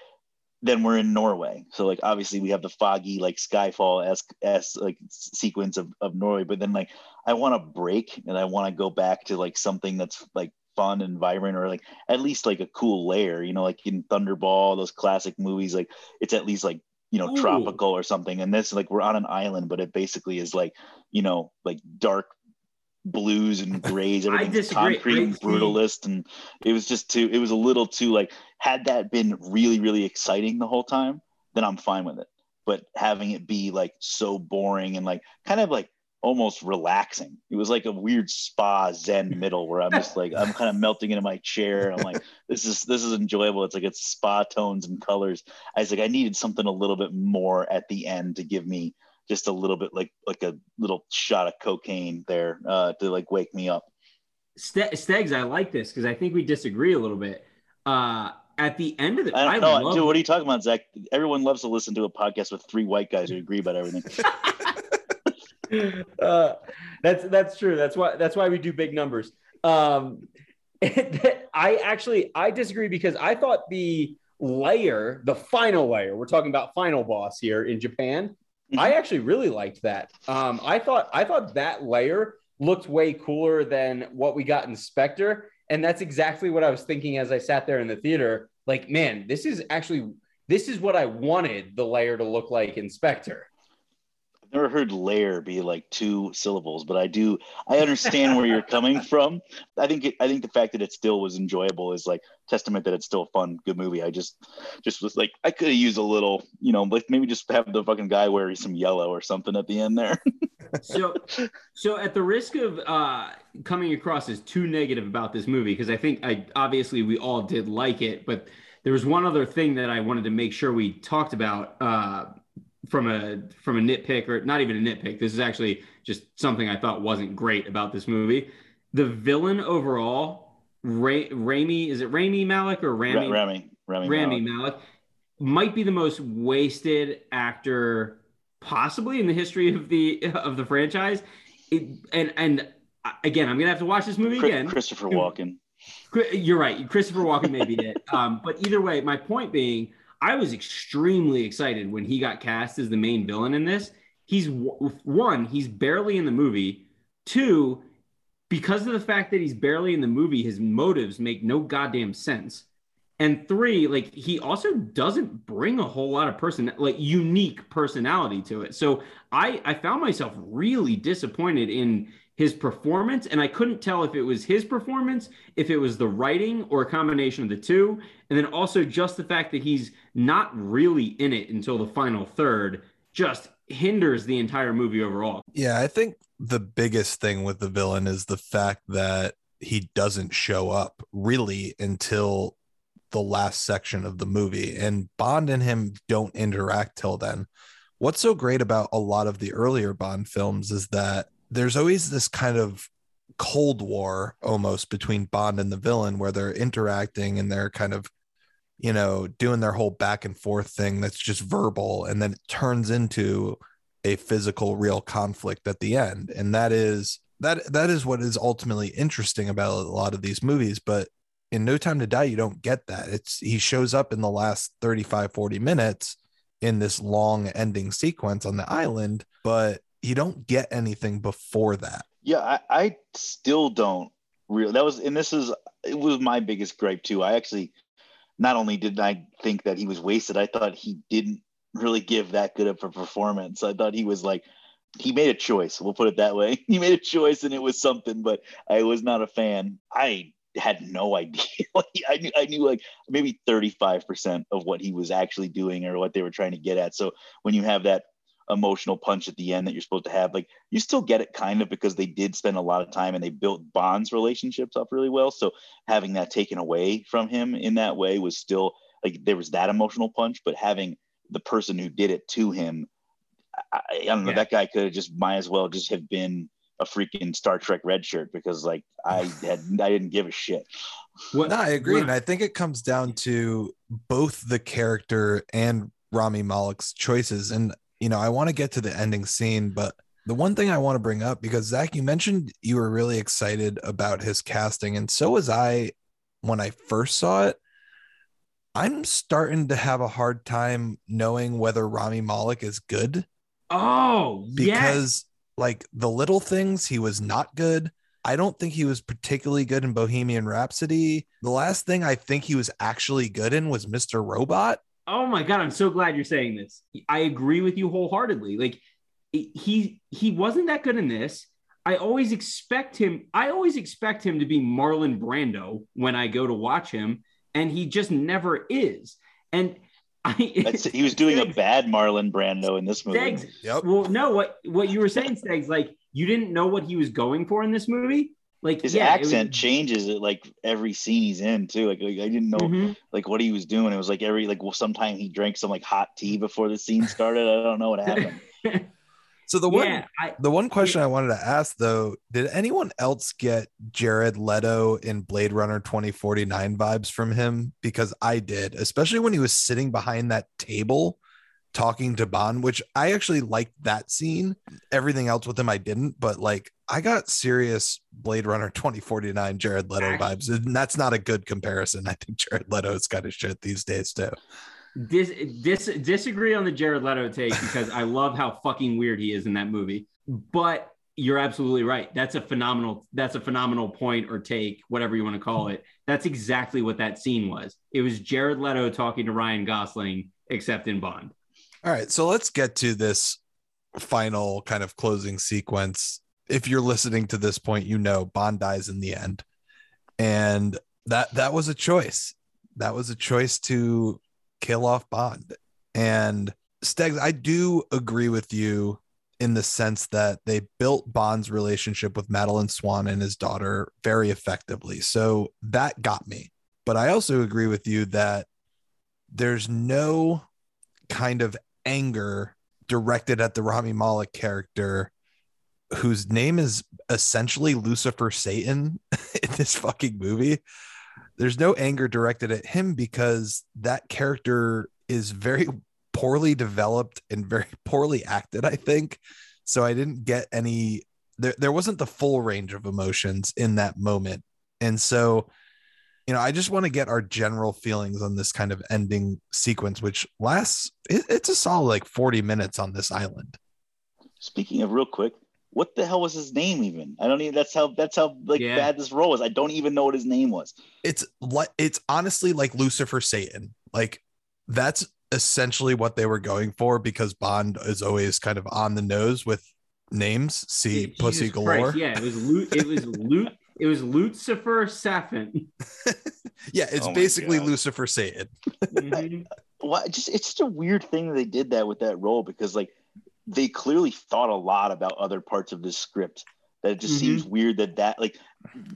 Speaker 3: then we're in Norway. So like obviously we have the foggy like Skyfall s like sequence of, of Norway. But then like I want to break and I want to go back to like something that's like fun and vibrant or like at least like a cool layer. You know, like in Thunderball, those classic movies, like it's at least like you know Ooh. tropical or something. And this like we're on an island, but it basically is like you know like dark blues and grays, everything's concrete and brutalist, and it was just too. It was a little too like. Had that been really really exciting the whole time, then I'm fine with it. But having it be like so boring and like kind of like almost relaxing. It was like a weird spa zen middle where I'm just like I'm kind of melting into my chair. I'm like, this is this is enjoyable. It's like it's spa tones and colors. I was like, I needed something a little bit more at the end to give me just a little bit like like a little shot of cocaine there uh, to like wake me up.
Speaker 2: Stegs, I like this because I think we disagree a little bit. Uh, at the end of the,
Speaker 3: I don't I know, dude. What are you talking about, Zach? Everyone loves to listen to a podcast with three white guys who agree about everything.
Speaker 2: uh, that's that's true. That's why that's why we do big numbers. Um, I actually I disagree because I thought the layer, the final layer, we're talking about final boss here in Japan. Mm-hmm. I actually really liked that. Um, I thought I thought that layer looked way cooler than what we got in Spectre. And that's exactly what I was thinking as I sat there in the theater. Like, man, this is actually this is what I wanted the layer to look like in Spectre.
Speaker 3: I've never heard layer be like two syllables, but I do. I understand where you're coming from. I think. It, I think the fact that it still was enjoyable is like testament that it's still a fun, good movie. I just, just was like, I could have used a little, you know, like maybe just have the fucking guy wear some yellow or something at the end there.
Speaker 2: so, so at the risk of uh, coming across as too negative about this movie, because I think I obviously we all did like it, but there was one other thing that I wanted to make sure we talked about. Uh, from a from a nitpick or not even a nitpick. This is actually just something I thought wasn't great about this movie. The villain overall, Ray, Rami, is it Rami Malik or Rami?
Speaker 3: Rami,
Speaker 2: Rami, Rami Malek. Malek might be the most wasted actor possibly in the history of the of the franchise. It, and and again, I'm gonna have to watch this movie again.
Speaker 3: Christopher Walken.
Speaker 2: You're right. Christopher Walken may be it. Um, but either way, my point being I was extremely excited when he got cast as the main villain in this. He's one, he's barely in the movie. Two, because of the fact that he's barely in the movie, his motives make no goddamn sense. And three, like he also doesn't bring a whole lot of person like unique personality to it. So I I found myself really disappointed in his performance and i couldn't tell if it was his performance if it was the writing or a combination of the two and then also just the fact that he's not really in it until the final third just hinders the entire movie overall.
Speaker 1: Yeah i think the biggest thing with the villain is the fact that he doesn't show up really until the last section of the movie and bond and him don't interact till then. What's so great about a lot of the earlier bond films is that there's always this kind of cold war almost between Bond and the villain where they're interacting and they're kind of you know doing their whole back and forth thing that's just verbal and then it turns into a physical real conflict at the end and that is that that is what is ultimately interesting about a lot of these movies but in no time to die you don't get that it's he shows up in the last 35 40 minutes in this long ending sequence on the island but you don't get anything before that.
Speaker 3: Yeah, I, I still don't real that was and this is it was my biggest gripe too. I actually not only did I think that he was wasted, I thought he didn't really give that good of a performance. I thought he was like he made a choice. We'll put it that way. He made a choice and it was something, but I was not a fan. I had no idea. I knew I knew like maybe 35% of what he was actually doing or what they were trying to get at. So when you have that emotional punch at the end that you're supposed to have. Like you still get it kind of because they did spend a lot of time and they built bonds relationships up really well. So having that taken away from him in that way was still like there was that emotional punch, but having the person who did it to him, I, I don't know, yeah. that guy could have just might as well just have been a freaking Star Trek red shirt because like I had I didn't give a shit.
Speaker 1: Well, no, I agree. And I think it comes down to both the character and Rami Malek's choices. And you know, I want to get to the ending scene, but the one thing I want to bring up because Zach, you mentioned you were really excited about his casting, and so was I when I first saw it. I'm starting to have a hard time knowing whether Rami Malek is good.
Speaker 2: Oh,
Speaker 1: because yes. like the little things, he was not good. I don't think he was particularly good in Bohemian Rhapsody. The last thing I think he was actually good in was Mr. Robot.
Speaker 2: Oh my god, I'm so glad you're saying this. I agree with you wholeheartedly. Like he he wasn't that good in this. I always expect him. I always expect him to be Marlon Brando when I go to watch him, and he just never is. And I,
Speaker 3: he was doing Stegs, a bad Marlon Brando in this movie. Stegs,
Speaker 2: yep. Well, no, what what you were saying, Stegs, like you didn't know what he was going for in this movie. Like
Speaker 3: his yeah, accent was, changes at like every scene he's in too. Like, like I didn't know mm-hmm. like what he was doing. It was like every like well, sometime he drank some like hot tea before the scene started. I don't know what happened.
Speaker 1: so the one yeah, I, the one question I wanted to ask though, did anyone else get Jared Leto in Blade Runner 2049 vibes from him? Because I did, especially when he was sitting behind that table talking to Bond, which I actually liked that scene. Everything else with him I didn't, but like I got serious Blade Runner 2049 Jared Leto vibes. And that's not a good comparison. I think Jared Leto is kind of shit these days too.
Speaker 2: Dis, dis, disagree on the Jared Leto take because I love how fucking weird he is in that movie. But you're absolutely right. That's a phenomenal. That's a phenomenal point or take, whatever you want to call it. That's exactly what that scene was. It was Jared Leto talking to Ryan Gosling, except in Bond.
Speaker 1: All right, so let's get to this final kind of closing sequence. If you're listening to this point, you know Bond dies in the end, and that that was a choice. That was a choice to kill off Bond. And Stegs, I do agree with you in the sense that they built Bond's relationship with Madeleine Swann and his daughter very effectively. So that got me. But I also agree with you that there's no kind of anger directed at the Rami Malek character whose name is essentially Lucifer Satan in this fucking movie. There's no anger directed at him because that character is very poorly developed and very poorly acted, I think. So I didn't get any there there wasn't the full range of emotions in that moment. And so you know, I just want to get our general feelings on this kind of ending sequence, which lasts it, it's a solid like 40 minutes on this island.
Speaker 3: Speaking of real quick, what the hell was his name even? I don't even that's how that's how like yeah. bad this role was. I don't even know what his name was.
Speaker 1: It's like it's honestly like Lucifer Satan. Like that's essentially what they were going for because Bond is always kind of on the nose with names. See Jesus Pussy Galore.
Speaker 2: Christ, yeah, it was loot. It was loot. It was Lucifer Safin.
Speaker 1: yeah, it's oh basically God. Lucifer Satan.
Speaker 3: mm-hmm. Why? Just it's such a weird thing they did that with that role because like they clearly thought a lot about other parts of this script. That it just mm-hmm. seems weird that that like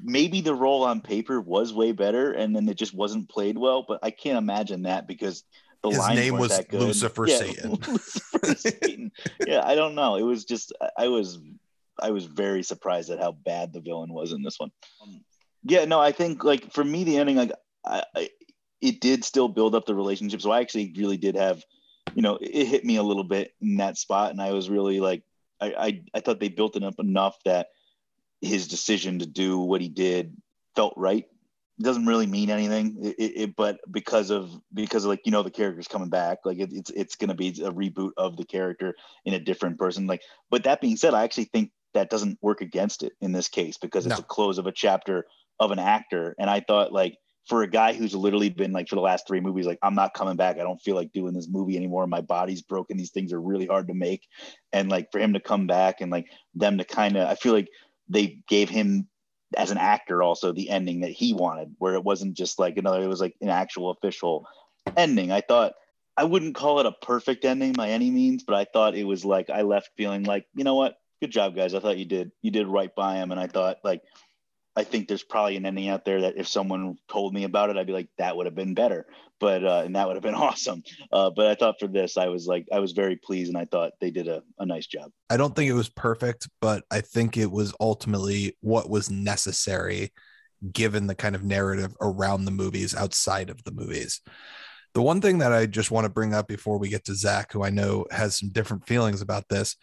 Speaker 3: maybe the role on paper was way better and then it just wasn't played well. But I can't imagine that because
Speaker 1: the his name was Lucifer yeah, Satan. Lucifer
Speaker 3: Satan. Yeah, I don't know. It was just I was I was very surprised at how bad the villain was in this one. Um, yeah, no, I think like for me the ending like I, I it did still build up the relationship. So I actually really did have, you know, it hit me a little bit in that spot, and I was really like I I, I thought they built it up enough that his decision to do what he did felt right It doesn't really mean anything it, it, but because of because of like you know the character's coming back like it, it's it's going to be a reboot of the character in a different person like but that being said i actually think that doesn't work against it in this case because it's no. a close of a chapter of an actor. And i thought like for a guy who's literally been like for the last three movies like i'm not coming back. I don't feel like doing this movie anymore. My body's broken. These things are really hard to make. And like for him to come back and like them to kind of i feel like they gave him as an actor also the ending that he wanted where it wasn't just like another it was like an actual official ending. I thought i wouldn't call it a perfect ending by any means but i thought it was like i left feeling like you know what good job guys i thought you did you did right by him and i thought like I think there's probably an ending out there that if someone told me about it, I'd be like, that would have been better. But uh, and that would have been awesome. Uh, but I thought for this, I was like, I was very pleased, and I thought they did a, a nice job.
Speaker 1: I don't think it was perfect, but I think it was ultimately what was necessary, given the kind of narrative around the movies outside of the movies. The one thing that I just want to bring up before we get to Zach, who I know has some different feelings about this,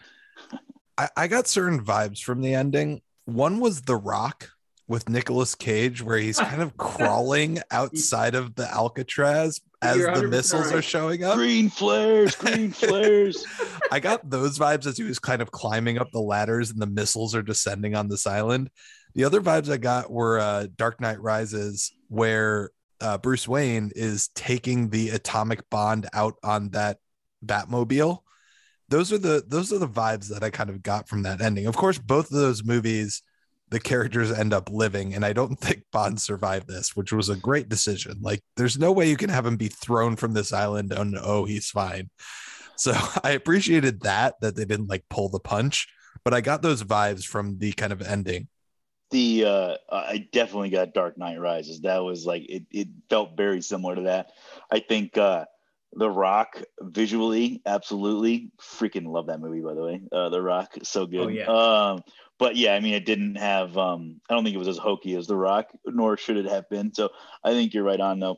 Speaker 1: I, I got certain vibes from the ending. One was The Rock with Nicolas Cage where he's kind of crawling outside of the Alcatraz as the missiles are showing up.
Speaker 3: Green flares, green flares.
Speaker 1: I got those vibes as he was kind of climbing up the ladders and the missiles are descending on this island. The other vibes I got were uh, Dark Knight Rises, where uh, Bruce Wayne is taking the atomic bond out on that Batmobile. Those are the those are the vibes that I kind of got from that ending. Of course, both of those movies the characters end up living. And I don't think Bond survived this, which was a great decision. Like, there's no way you can have him be thrown from this island and oh, he's fine. So I appreciated that, that they didn't like pull the punch, but I got those vibes from the kind of ending.
Speaker 3: The uh I definitely got Dark Knight Rises. That was like it it felt very similar to that. I think uh the Rock visually, absolutely freaking love that movie. By the way, uh, The Rock, so good. Oh, yeah. Um, but yeah, I mean, it didn't have. Um, I don't think it was as hokey as The Rock, nor should it have been. So I think you're right on though.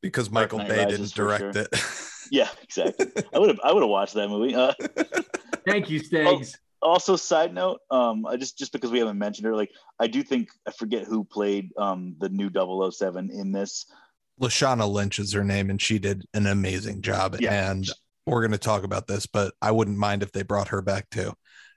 Speaker 1: Because Michael Bay didn't direct sure. it.
Speaker 3: Yeah, exactly. I would have I would have watched that movie. Uh,
Speaker 2: Thank you, Stags.
Speaker 3: also, side note, um, I just just because we haven't mentioned her, like I do think I forget who played um the new 007 in this.
Speaker 1: Lashana Lynch is her name, and she did an amazing job.
Speaker 3: Yeah.
Speaker 1: And we're going to talk about this, but I wouldn't mind if they brought her back too.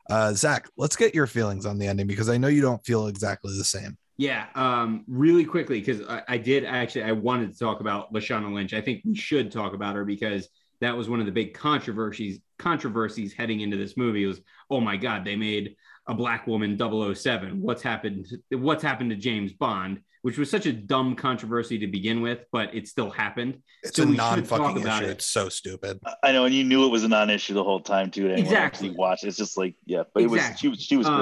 Speaker 1: Uh, Zach, let's get your feelings on the ending because I know you don't feel exactly the same.
Speaker 2: Yeah, um, really quickly because I, I did actually I wanted to talk about Lashana Lynch. I think we should talk about her because that was one of the big controversies controversies heading into this movie was oh my god they made a black woman 007 what's happened what's happened to James Bond which was such a dumb controversy to begin with but it still happened
Speaker 1: It's
Speaker 2: So
Speaker 1: a
Speaker 2: non-fucking
Speaker 1: issue.
Speaker 2: it.
Speaker 1: It's so stupid.
Speaker 3: I know, and you knew it was a non-issue the whole time too. To anyone
Speaker 2: Exactly.
Speaker 3: actually watched, it's just like yeah, but it was
Speaker 2: Exactly.
Speaker 3: she was she was great.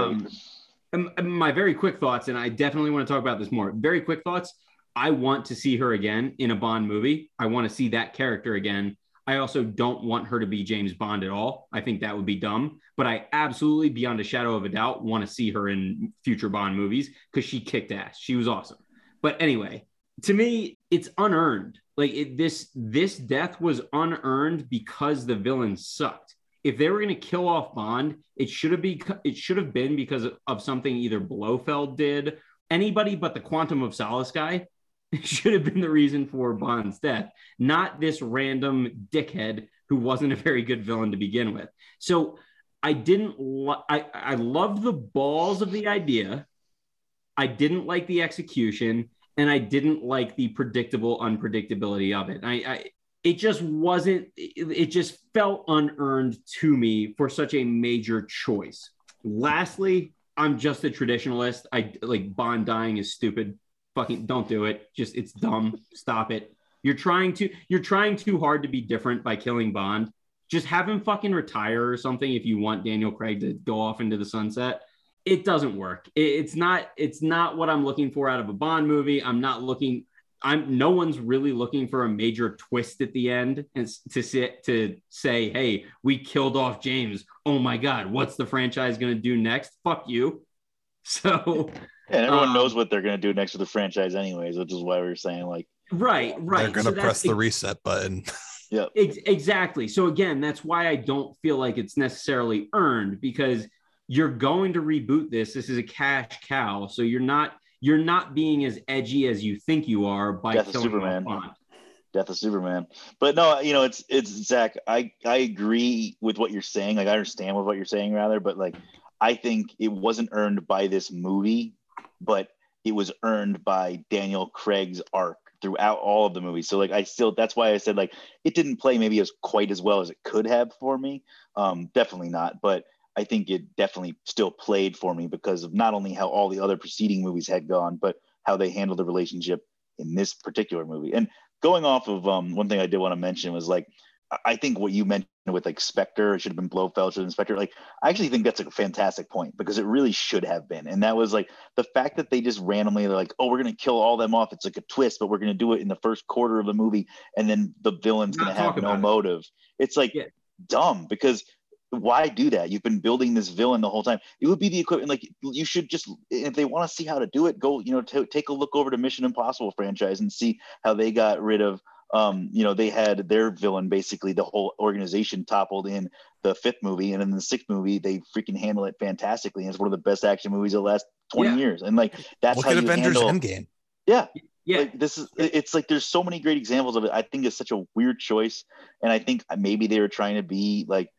Speaker 2: Um, um, my very quick thoughts, and I definitely want to talk about this more. Very quick thoughts. I want to see her again in a Bond movie. I want to see that character again. I also don't want her to be James Bond at all. I think that would be dumb. But I absolutely, beyond a shadow of a doubt, want to see her in future Bond movies because she kicked ass. She was awesome. But anyway, to me, it's unearned. Like it, this, this death was unearned because the villain sucked if they were going to kill off Bond, it should have be it should have been because of something either Blofeld did, anybody but the Quantum of Solace guy should have been the reason for Bond's death, not this random dickhead who wasn't a very good villain to begin with. So I didn't lo- I I loved the balls of the idea. I didn't like the execution and I didn't like the predictable unpredictability of it. I, I it just wasn't it, it just felt unearned to me for such a major choice. Lastly i'm just a traditionalist. I like bond dying is stupid. Fucking don't do it. Just it's dumb. Stop it. You're trying to you're trying too hard to be different by killing bond. Just have him fucking retire or something if you want daniel craig to go off into the sunset it doesn't work It- it's not it's not what i'm looking for out of a bond movie i'm not looking I'm no one's really looking for a major twist at the end and to sit to say, hey, we killed off James. Oh my god, what's the franchise going to do next? Fuck you. So
Speaker 3: and everyone
Speaker 2: um,
Speaker 3: knows what they're gonna do next with the franchise, anyways, which is why we are saying like
Speaker 2: right, right.
Speaker 1: They're gonna
Speaker 2: that's
Speaker 1: press the reset button.
Speaker 2: Ex- exactly. So again, that's why I don't feel like it's necessarily earned because you're going to reboot this. This is a cash cow, so you're not you're not being as edgy as you think you are by
Speaker 3: Death of Superman. Death of Superman. But no, you know, it's it's Zach. I I agree with what you're saying. Like I understand with what you're saying, rather, but like I think it wasn't earned by this movie, but it was earned by Daniel Craig's arc throughout all of the movies. So like I still that's why I said like it didn't play maybe as quite as well as it could have for me. Um, definitely not, but I think it definitely still played for me because of not only how all the other preceding movies had gone, but how they handled the relationship in this particular movie. And going off of um, one thing I did want to mention was like I- think what you mentioned with like Spectre it should have been Blofeld, should have been Spectre. Like I actually think that's a fantastic point because it really should have been. And that was like the fact that they just randomly they're like, oh, we're gonna kill all them off. It's like a twist, but we're gonna do it in the first quarter of the movie, and then the villain's gonna have no
Speaker 2: it.
Speaker 3: motive. It's like
Speaker 2: Yeah.
Speaker 3: dumb because why do that? You've been building this villain the whole time. It would be the equipment. Like you should just, if they want to see how to do it, go. You know, t- take a look over to Mission Impossible franchise and see how they got rid of. Um, you know, they had their villain basically the whole organization toppled in the fifth movie, and in the sixth movie they freaking handle it fantastically. And it's one of the best action movies of the last twenty
Speaker 2: Yeah.
Speaker 3: years. And like that's
Speaker 1: Look
Speaker 3: how
Speaker 1: at
Speaker 3: you
Speaker 1: Avengers
Speaker 3: handle.
Speaker 1: Endgame.
Speaker 3: Yeah,
Speaker 2: Yeah.
Speaker 3: like this is it's like there's so many great examples of it i think it's such a weird choice and i think maybe they were trying to be like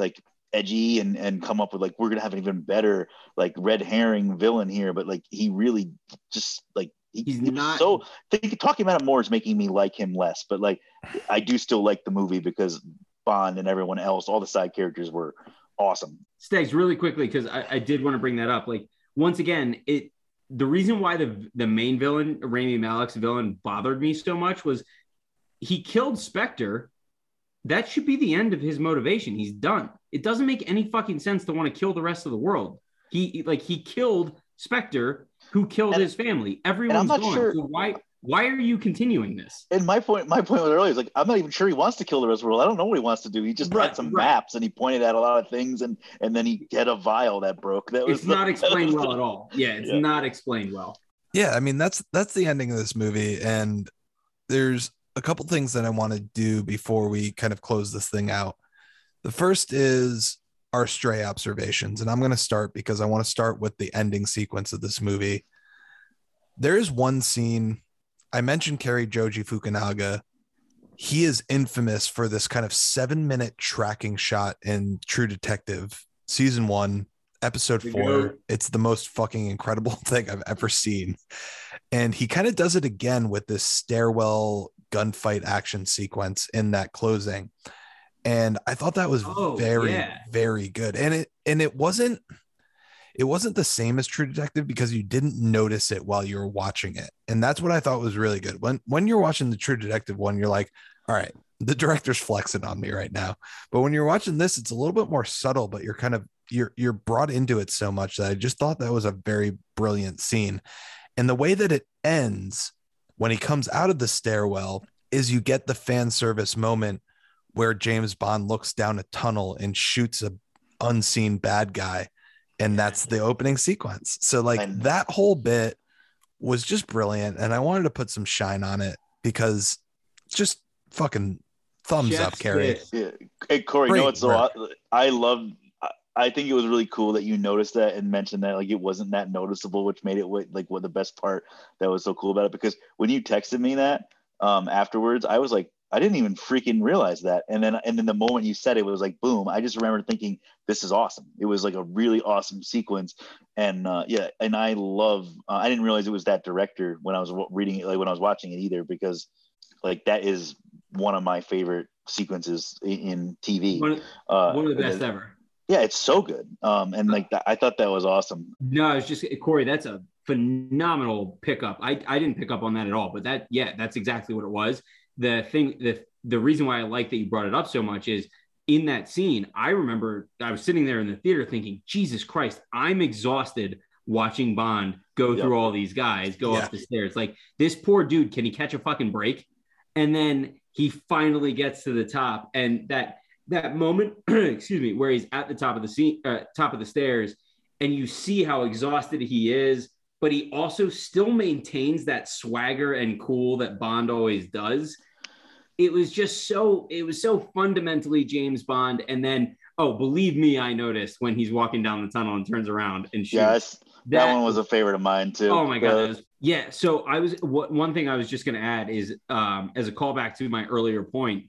Speaker 3: like edgy and and come up with like we're gonna have an even better like red herring villain here but like he really just like he,
Speaker 2: He's
Speaker 3: he
Speaker 2: not-
Speaker 3: so think, talking about it more is making me like him less but like i do still like the movie because bond and everyone else all the side characters were awesome
Speaker 2: Stags, really quickly, because I, I did want to bring that up. Like once again, it the reason why the the main villain, Rami Malek's villain, bothered me so much was he killed Spectre. That should be the end of his motivation. He's done. It doesn't make any fucking sense to want to kill the rest of the world. He like he killed Spectre, who killed
Speaker 3: And-
Speaker 2: his family. Everyone's
Speaker 3: not
Speaker 2: gone.
Speaker 3: sure-
Speaker 2: So why why are you continuing this?
Speaker 3: and my point my point was earlier is like i'm not even sure he wants to kill the rest of the world i don't know what he wants to do he just
Speaker 2: Right,
Speaker 3: had some
Speaker 2: right.
Speaker 3: maps and he pointed at a lot of things and and then he had a vial that broke that was
Speaker 2: It's not explained
Speaker 3: was-
Speaker 2: well at all. Yeah, it's
Speaker 3: Yeah.
Speaker 2: not explained well.
Speaker 1: Yeah, I mean that's that's the ending of this movie, and there's a couple things that I want to do before we kind of close this thing out. The first is our stray observations, and I'm going to start because I want to start with the ending sequence of this movie. There is one scene I mentioned Cary Joji Fukunaga. He is infamous for this kind of seven minute tracking shot in True Detective season one, episode four. It's the most fucking incredible thing I've ever seen. And he kind of does it again with this stairwell gunfight action sequence in that closing. And I thought that was oh, very, yeah. very good. And it and it wasn't it wasn't the same as True Detective because you didn't notice it while you were watching it. And that's what I thought was really good. When when you're watching the True Detective one, you're like, all right, the director's flexing on me right now. But when you're watching this, it's a little bit more subtle, but you're kind of you're you're brought into it so much that I just thought that was a very brilliant scene. And the way that it ends when he comes out of the stairwell is you get the fan service moment where James Bond looks down a tunnel and shoots a unseen bad guy and that's the opening sequence. So like that whole bit was just brilliant and I wanted to put some shine on it because just fucking thumbs Chef's up, Cary.
Speaker 3: Yeah. Hey Corey, Great you know what's so I love I think it was really cool that you noticed that and mentioned that like it wasn't that noticeable, which made it like what the best part that was so cool about it. Because when you texted me that um, afterwards, I was like, I didn't even freaking realize that. And then and then the moment you said it, it was like boom. I just remember thinking this is awesome. It was like a really awesome sequence. And uh, yeah, and I love. Uh, I didn't realize it was that director when I was reading it, like when I was watching it either, because like that is one of my favorite sequences in, in TV.
Speaker 2: One, uh, one of the best ever.
Speaker 3: Yeah, it's so good. Um, and like that, I thought that was awesome.
Speaker 2: No, it's just Corey. That's a phenomenal pickup. I I didn't pick up on that at all, but that yeah, that's exactly what it was the thing the the reason why I like that you brought it up so much is in that scene, I remember I was sitting there in the theater thinking, Jesus Christ, I'm exhausted watching Bond go yep. through all these guys, go yeah. up the stairs. Like this poor dude, can he catch a fucking break? And then he finally gets to the top, and that that moment, excuse me, where he's at the top of the scene, uh, top of the stairs, and you see how exhausted he is, but he also still maintains that swagger and cool that Bond always does it was just so it was so fundamentally James Bond. And then, oh, believe me, I noticed when he's walking down the tunnel and turns around and shoots.
Speaker 3: Yes, that, that one was a favorite of mine too.
Speaker 2: Oh my god, was, yeah. So I was what one thing I was just going to add is um, as a callback to my earlier point.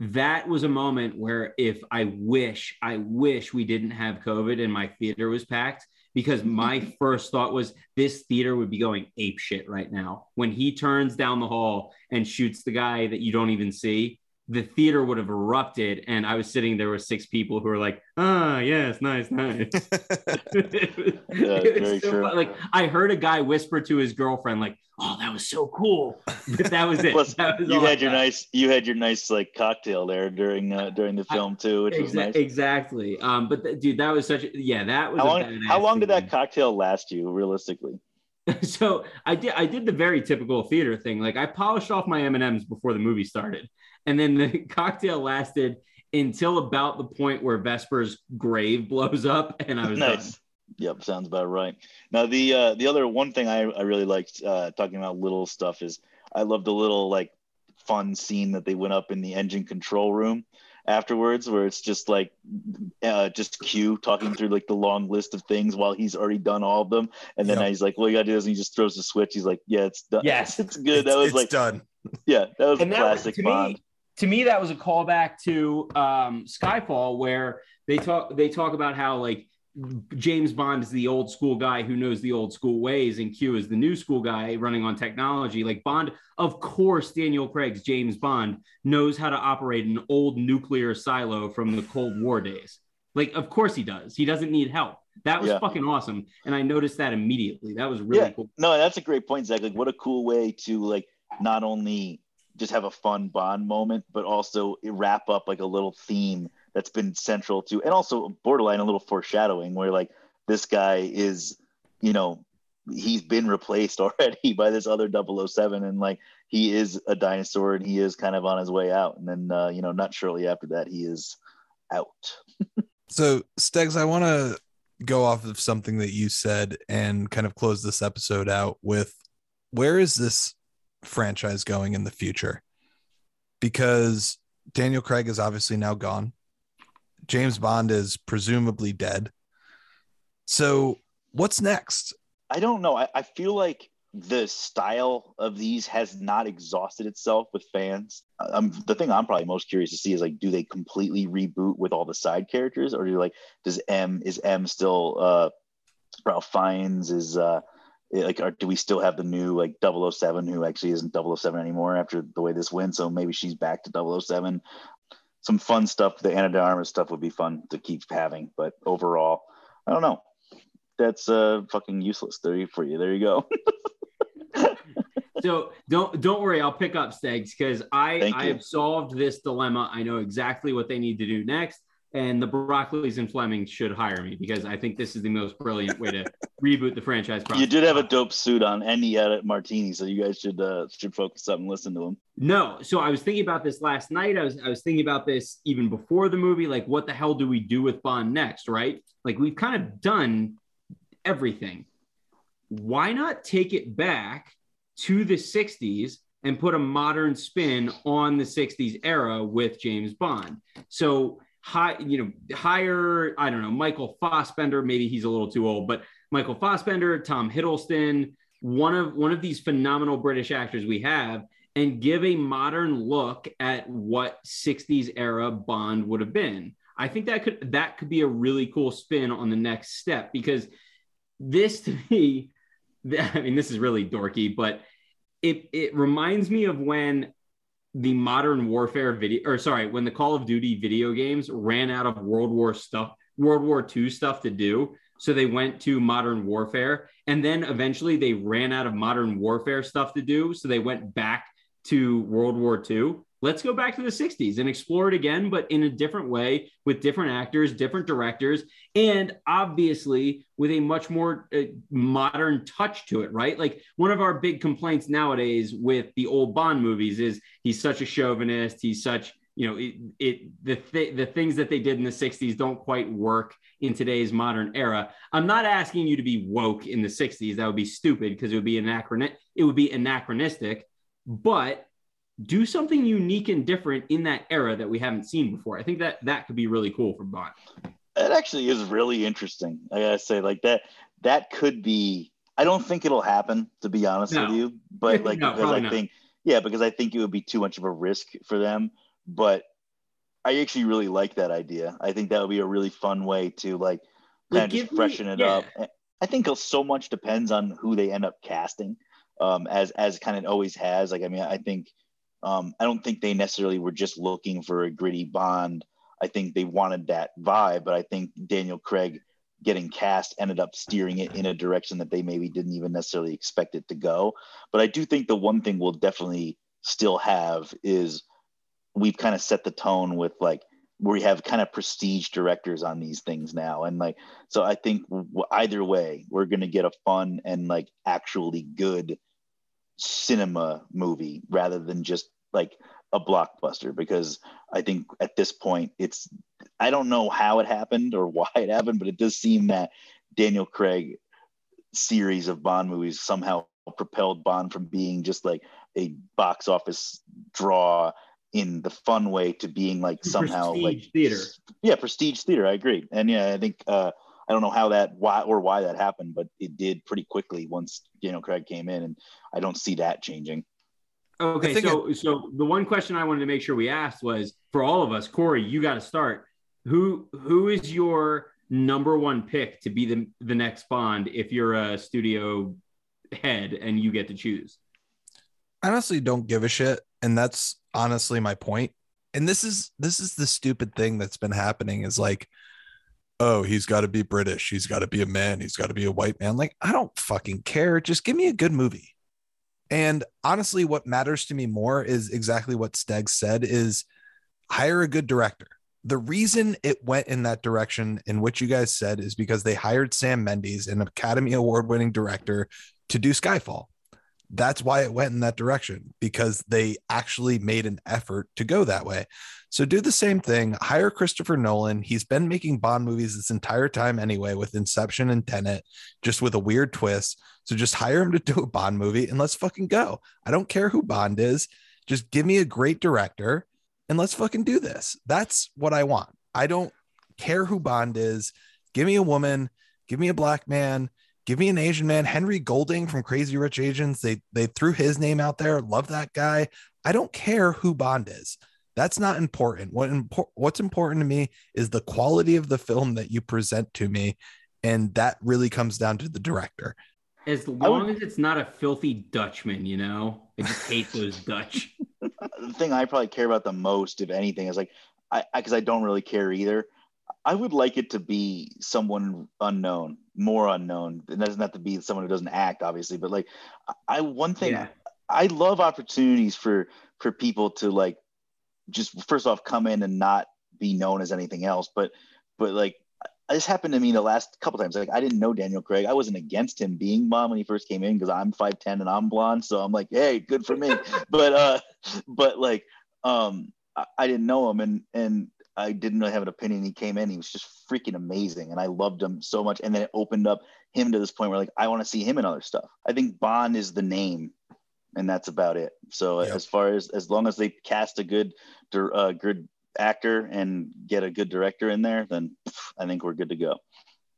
Speaker 2: That was a moment where if I wish, I wish we didn't have COVID and my theater was packed because my mm-hmm. first thought was this theater would be going ape shit right now. When he turns down the hall and shoots the guy that you don't even see, the theater would have erupted. And I was sitting there with six people who were like, ah, yes, nice, nice. yeah, very so true. Like I heard a guy whisper to his girlfriend, like, oh, that was so cool. But that was it. Plus,
Speaker 3: that
Speaker 2: was
Speaker 3: you had your nice, you had your nice like cocktail there during uh, during the film too, which exa- was nice.
Speaker 2: Exactly. Um, but th- dude, that was such a yeah, that was
Speaker 3: how long, how long did that cocktail last you realistically?
Speaker 2: so I did I did the very typical theater thing. Like I polished off my M and M's before the movie started, and then the cocktail lasted until about the point where Vesper's grave blows up, and I was nice. Done.
Speaker 3: Yep, sounds about right. Now the uh, the other one thing I, I really liked uh, talking about little stuff is I love the little like fun scene that they went up in the engine control room afterwards where it's just like uh, just Q talking through like the long list of things while he's already done all of them and then yep. he's like well you gotta do this and he just throws the switch he's like yeah it's done
Speaker 2: yes
Speaker 3: it's good
Speaker 1: it's,
Speaker 3: that was
Speaker 1: it's
Speaker 3: like
Speaker 1: done
Speaker 3: yeah that was and a classic was, Bond.
Speaker 2: Me, to me that was a callback to um, Skyfall where they talk they talk about how like James Bond is the old school guy who knows the old school ways, and Q is the new school guy running on technology. Like Bond, of course, Daniel Craig's James Bond knows how to operate an old nuclear silo from the Cold War days. Like, of course he does. He doesn't need help. That was yeah. fucking awesome, and I noticed that immediately. That was really yeah. cool.
Speaker 3: No, that's a great point, Zach. Like, what a cool way to like not only just have a fun Bond moment, but also wrap up like a little theme that's been central to, and also borderline a little foreshadowing where like this guy is, you know, he's been replaced already by this other 007 and like he is a dinosaur and he is kind of on his way out. And then, uh, you know, not shortly after that, he is out.
Speaker 1: so, Stegs, I want to go off of something that you said and kind of close this episode out with where is this franchise going in the future? because Daniel Craig is obviously now gone. James Bond is presumably dead. So what's next?
Speaker 3: I don't know. I, I feel like the style of these has not exhausted itself with fans. Um, the thing I'm probably most curious to see is like, do they completely reboot with all the side characters, or do like, does M is M still uh, Ralph Fiennes is uh, like, or do we still have the new like 007 who actually isn't 007 anymore after the way this went? So maybe she's back to 007. Some fun stuff. The Ana de Armas stuff would be fun to keep having, but overall, I don't know. That's uh fucking useless theory for you. There you go.
Speaker 2: so don't don't worry, I'll pick up Stegs because I I have solved this dilemma. I know exactly what they need to do next, and the Broccoli's and Fleming should hire me because I think this is the most brilliant way to reboot the franchise.
Speaker 3: Process. You did have a dope suit on, and he had a martini, so you guys should uh, should focus up and listen to him.
Speaker 2: No, so I was thinking about this last night. I was I was thinking about this even before the movie. Like, what the hell do we do with Bond next? Right? Like, we've kind of done everything. Why not take it back to the 60s and put a modern spin on the 60s era with James Bond? So high, you know, hire, I don't know, Michael Fassbender, maybe he's a little too old, but Michael Fassbender, Tom Hiddleston, one of one of these phenomenal British actors we have and give a modern look at what 60s era Bond would have been. I think that could that could be a really cool spin on the next step because this to me, I mean, this is really dorky, but it it reminds me of when the modern warfare video or sorry, when the Call of Duty video games ran out of World War stuff, World War II stuff to do. So they went to modern warfare. And then eventually they ran out of modern warfare stuff to do. So they went back to World War II let's go back to the 60s and explore it again, but in a different way with different actors, different directors, and obviously with a much more uh, modern touch to it, right? Like one of our big complaints nowadays with the old Bond movies is he's such a chauvinist. He's such, you know, it, it the, th- the things that they did in the 60s don't quite work in today's modern era. I'm not asking you to be woke in the 60s. That would be stupid because it would be anachronistic. It would be anachronistic, but do something unique and different in that era that we haven't seen before. I think that that could be really cool for Bond.
Speaker 3: That actually is really interesting. I gotta say, like that, that could be. I don't think it'll happen, to be honest no. with you. But like, no, because I not. think, yeah, because I think it would be too much of a risk for them. But I actually really like that idea. I think that would be a really fun way to like kind of just freshen me, it yeah. up. I think so much depends on who they end up casting, um, as as kind of always has. Like, I mean, I think um, I don't think they necessarily were just looking for a gritty Bond. I think they wanted that vibe, but I think Daniel Craig getting cast ended up steering it in a direction that they maybe didn't even necessarily expect it to go. But I do think the one thing we'll definitely still have is we've kind of set the tone with like we have kind of prestige directors on these things now and like so i think either way we're going to get a fun and like actually good cinema movie rather than just like a blockbuster because I think at this point it's I don't know how it happened or why it happened, but it does seem that Daniel Craig series of Bond movies somehow propelled Bond from being just like a box office draw in the fun way to being like somehow prestige like
Speaker 2: theater.
Speaker 3: Yeah, prestige theater. I agree, and yeah, I think uh, I don't know how that why or why that happened, but it did pretty quickly once Daniel Craig came in, and I don't see that changing.
Speaker 2: Okay, so it, so the one question I wanted to make sure we asked was for all of us, Corey, you got to start. Who who is your number one pick to be the the next Bond if you're a studio head and you get to choose?
Speaker 1: I honestly don't give a shit, and that's honestly my point. And this is this is the stupid thing that's been happening is like, oh, he's got to be British, he's got to be a man, he's got to be a white man. Like, I don't fucking care. Just give me a good movie. And honestly, what matters to me more is exactly what Steg said is hire a good director. The reason it went in that direction in which you guys said is because they hired Sam Mendes, an Academy Award winning director, to do Skyfall. That's why it went in that direction because they actually made an effort to go that way. So do the same thing. Hire Christopher Nolan. He's been making Bond movies this entire time anyway, with Inception and Tenet, just with a weird twist. So just hire him to do a Bond movie and let's fucking go. I don't care who Bond is. Just give me a great director and let's fucking do this. That's what I want. I don't care who Bond is. Give me a woman, give me a black man, give me an Asian man. Henry Golding from Crazy Rich Asians. They they threw his name out there. Love that guy. I don't care who Bond is. That's not important. What impor- what's important to me is the quality of the film that you present to me, and that really comes down to the director.
Speaker 2: As long would, as it's not a filthy Dutchman, you know, I just hate those Dutch.
Speaker 3: the thing I probably care about the most, if anything, is like I because I, I don't really care either. I would like it to be someone unknown, more unknown. It doesn't have to be someone who doesn't act, obviously, but like I one thing yeah. I love opportunities for for people to like just first off come in and not be known as anything else, but but like this happened to me the last couple times. Like I didn't know Daniel Craig. I wasn't against him being Bond when he first came in because I'm 5'10 and I'm blonde. So I'm like, hey, good for me. but uh but like um I, I didn't know him and and I didn't really have an opinion. He came in, he was just freaking amazing, and I loved him so much. And then it opened up him to this point where like I want to see him in other stuff. I think Bond is the name, and that's about it. So yep. as far as as long as they cast a good, uh, good actor and get a good director in there, then I think we're good to go.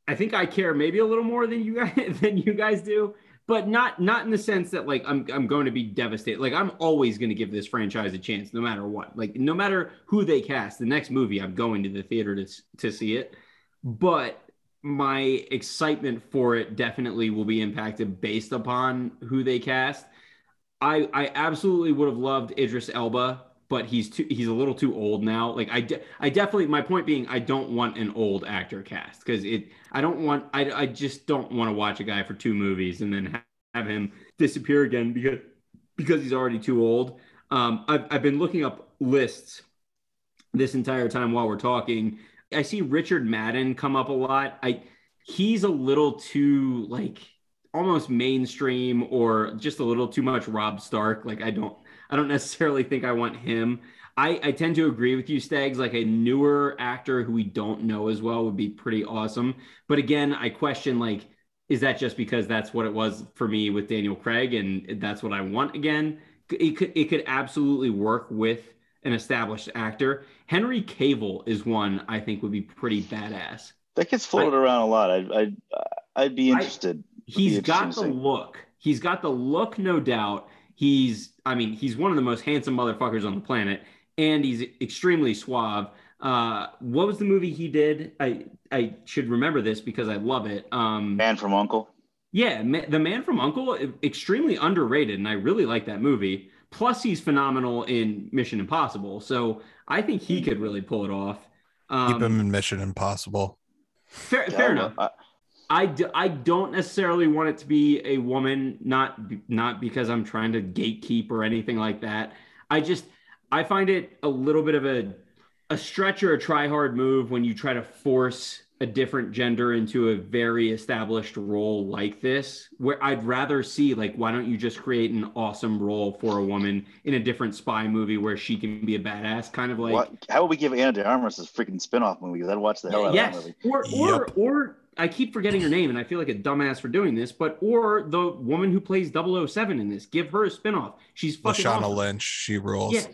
Speaker 2: I think I care maybe a little more than you guys than you guys do but not not in the sense that like I'm I'm going to be devastated. Like I'm always going to give this franchise a chance, no matter what. Like no matter who they cast, the next movie I'm going to the theater to to see it. But my excitement for it definitely will be impacted based upon who they cast. I I absolutely would have loved Idris Elba but he's too he's a little too old now. Like I de- I definitely my point being I don't want an old actor cast because it I don't want I I just don't want to watch a guy for two movies and then have him disappear again because because he's already too old. Um, I've I've been looking up lists this entire time while we're talking. I see Richard Madden come up a lot. I he's a little too like almost mainstream or just a little too much Rob Stark. Like I don't I don't necessarily think I want him. I, I tend to agree with you, Stags. Like a newer actor who we don't know as well would be pretty awesome. But again, I question like, is that just because that's what it was for me with Daniel Craig and that's what I want again? It could it could absolutely work with an established actor. Henry Cavill is one I think would be pretty badass.
Speaker 3: That gets floated I, around a lot. I'd I'd, I'd be interested.
Speaker 2: I, he's got the look. He's got the look, no doubt. He's, I mean, he's one of the most handsome motherfuckers on the planet, and he's extremely suave. Uh, what was the movie he did? I I should remember this because I love it. Um,
Speaker 3: Man from Uncle.
Speaker 2: Yeah, the Man from Uncle, extremely underrated, and I really like that movie. Plus, he's phenomenal in Mission Impossible, so I think he could really pull it off.
Speaker 1: Um, Keep him in Mission Impossible.
Speaker 2: Fair, yeah, fair enough. I, I, d- I don't necessarily want it to be a woman, not not because I'm trying to gatekeep or anything like that. I just I find it a little bit of a a stretch or a try hard move when you try to force a different gender into a very established role like this where i'd rather see like why don't you just create an awesome role for a woman in a different spy movie where she can be a badass kind of like what?
Speaker 3: how would we give Ana de Armas a freaking spin-off movie i'd watch the hell out yes. of that
Speaker 2: movie or or, yep. or I keep forgetting her name and I feel like a dumbass for doing this, but or the woman who plays 007 in this, give her a spinoff. She's fucking
Speaker 1: Lashana
Speaker 2: awesome.
Speaker 1: Lynch, she rules.
Speaker 2: Yeah.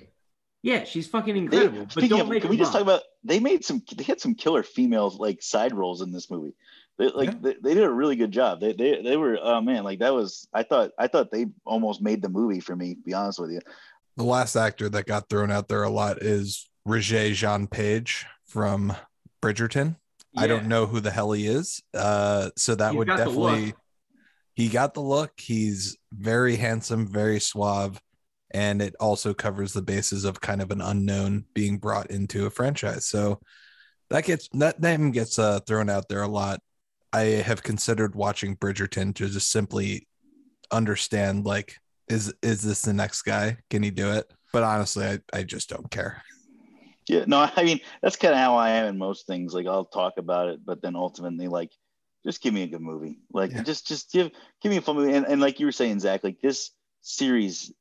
Speaker 2: Yeah, she's fucking incredible.
Speaker 3: They, but don't of, make can we just talk about they made some they had some killer females like side roles in this movie. They like yeah. they, they, did a really good job. They, they they were oh man, like that was I thought I thought they almost made the movie for me, be honest with you.
Speaker 1: The last actor that got thrown out there a lot is Regé-Jean Page from Bridgerton. Yeah. I don't know who the hell he is. Uh, so that He's would definitely. He got the look. He's very handsome, very suave, and it also covers the bases of kind of an unknown being brought into a franchise. So that gets that name gets uh, thrown out there a lot. I have considered watching Bridgerton to just simply understand like is is this the next guy? Can he do it? But honestly, I, I just don't care.
Speaker 3: Yeah, no, I mean that's kind of how I am in most things. Like I'll talk about it, but then ultimately, like, just give me a good movie. Like, yeah. just just give give me a fun movie. And, and like you were saying, Zach, like this series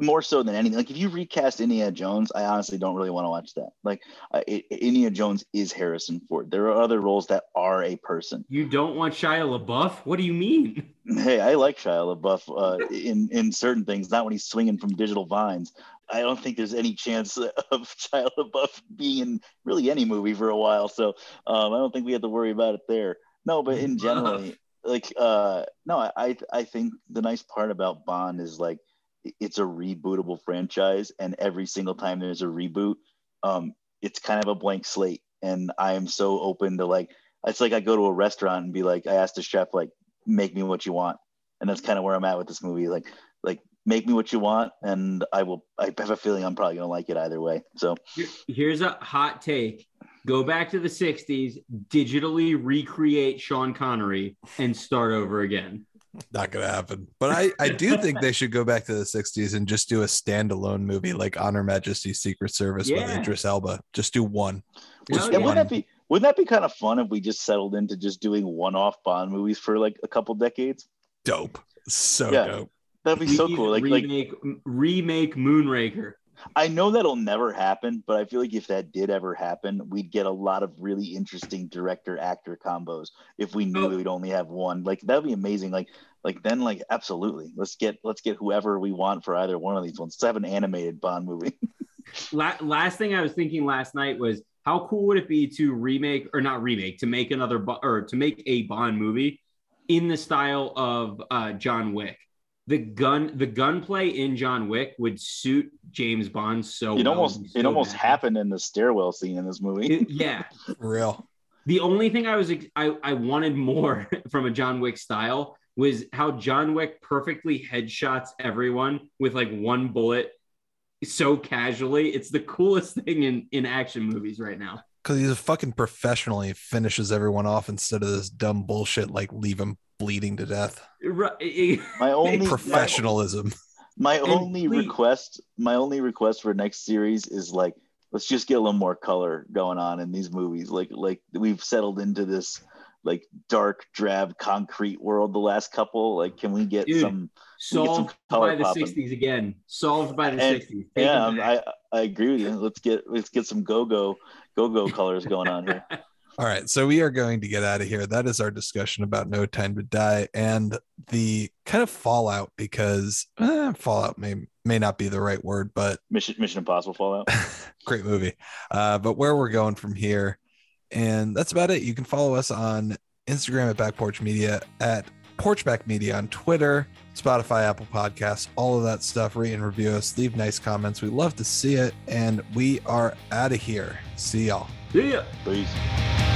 Speaker 3: more so than anything. Like if you recast Indiana Jones, I honestly don't really want to watch that. Like uh, it, Indiana Jones is Harrison Ford. There are other roles that are a person.
Speaker 2: You don't want Shia LaBeouf? What do you mean?
Speaker 3: Hey, I like Shia LaBeouf uh, in in certain things. Not when he's swinging from digital vines. I don't think there's any chance of Shia LaBeouf being in really any movie for a while. So um, I don't think we have to worry about it there. No, but in generally, like uh, no, I I think the nice part about Bond is like it's a rebootable franchise, and every single time there's a reboot, um, it's kind of a blank slate. And I am so open to like, it's like I go to a restaurant and be like, I ask the chef like, make me what you want, and that's kind of where I'm at with this movie. Like, like make me what you want, and I will. I have a feeling I'm probably gonna like it either way. So
Speaker 2: here's a hot take. Go back to the 60s, digitally recreate Sean Connery, and start over again.
Speaker 1: Not gonna happen. But I, I do think they should go back to the 60s and just do a standalone movie like On Her Majesty's Secret Service yeah. with Idris Elba. Just do one.
Speaker 3: Just yeah, one. Wouldn't that be wouldn't that be kind of fun if we just settled into just doing one-off Bond movies for like a couple decades?
Speaker 1: Dope. So yeah, dope.
Speaker 3: That'd be so cool. Like
Speaker 2: remake,
Speaker 3: like
Speaker 2: remake Moonraker.
Speaker 3: I know that'll never happen, but I feel like if that did ever happen, we'd get a lot of really interesting director actor combos if we knew oh. we'd only have one. Like that'd be amazing. Like like then like absolutely. Let's get let's get whoever we want for either one of these ones. Let's have an animated Bond movie.
Speaker 2: last thing I was thinking last night was how cool would it be to remake or not remake to make another or to make a Bond movie in the style of uh, John Wick the gun the gunplay in John Wick would suit James Bond so
Speaker 3: it
Speaker 2: well
Speaker 3: almost
Speaker 2: so
Speaker 3: it almost bad. happened in the stairwell scene in this movie.
Speaker 2: It, yeah,
Speaker 1: real.
Speaker 2: The only thing I was I, I wanted more from a John Wick style was how John Wick perfectly headshots everyone with like one bullet so casually. It's the coolest thing in in action movies right now.
Speaker 1: Because he's a fucking professional. He finishes everyone off instead of this dumb bullshit like leave him bleeding to death.
Speaker 3: My only
Speaker 1: professionalism.
Speaker 3: My, my only request, my only request for next series is like, let's just get a little more color going on in these movies. Like, like we've settled into this like dark, drab, concrete world the last couple. Like, can we get Dude, some
Speaker 2: solved get some by the popping? 60s again? Solved by the and, 60s. Take
Speaker 3: yeah, I I agree with you. Let's get let's get some go go go go colors going on here.
Speaker 1: All right, so we are going to get out of here. That is our discussion about No Time to Die and the kind of fallout because eh, fallout may may not be the right word, but
Speaker 3: Mission Mission Impossible Fallout,
Speaker 1: great movie. Uh, but where we're going from here, and that's about it. You can follow us on Instagram at Back Porch Media, at Porchback Media on Twitter, Spotify, Apple Podcasts, all of that stuff. Rate and review us. Leave nice comments. We love to see it, and we are out of here. See y'all.
Speaker 2: Cheia!
Speaker 3: Beijo!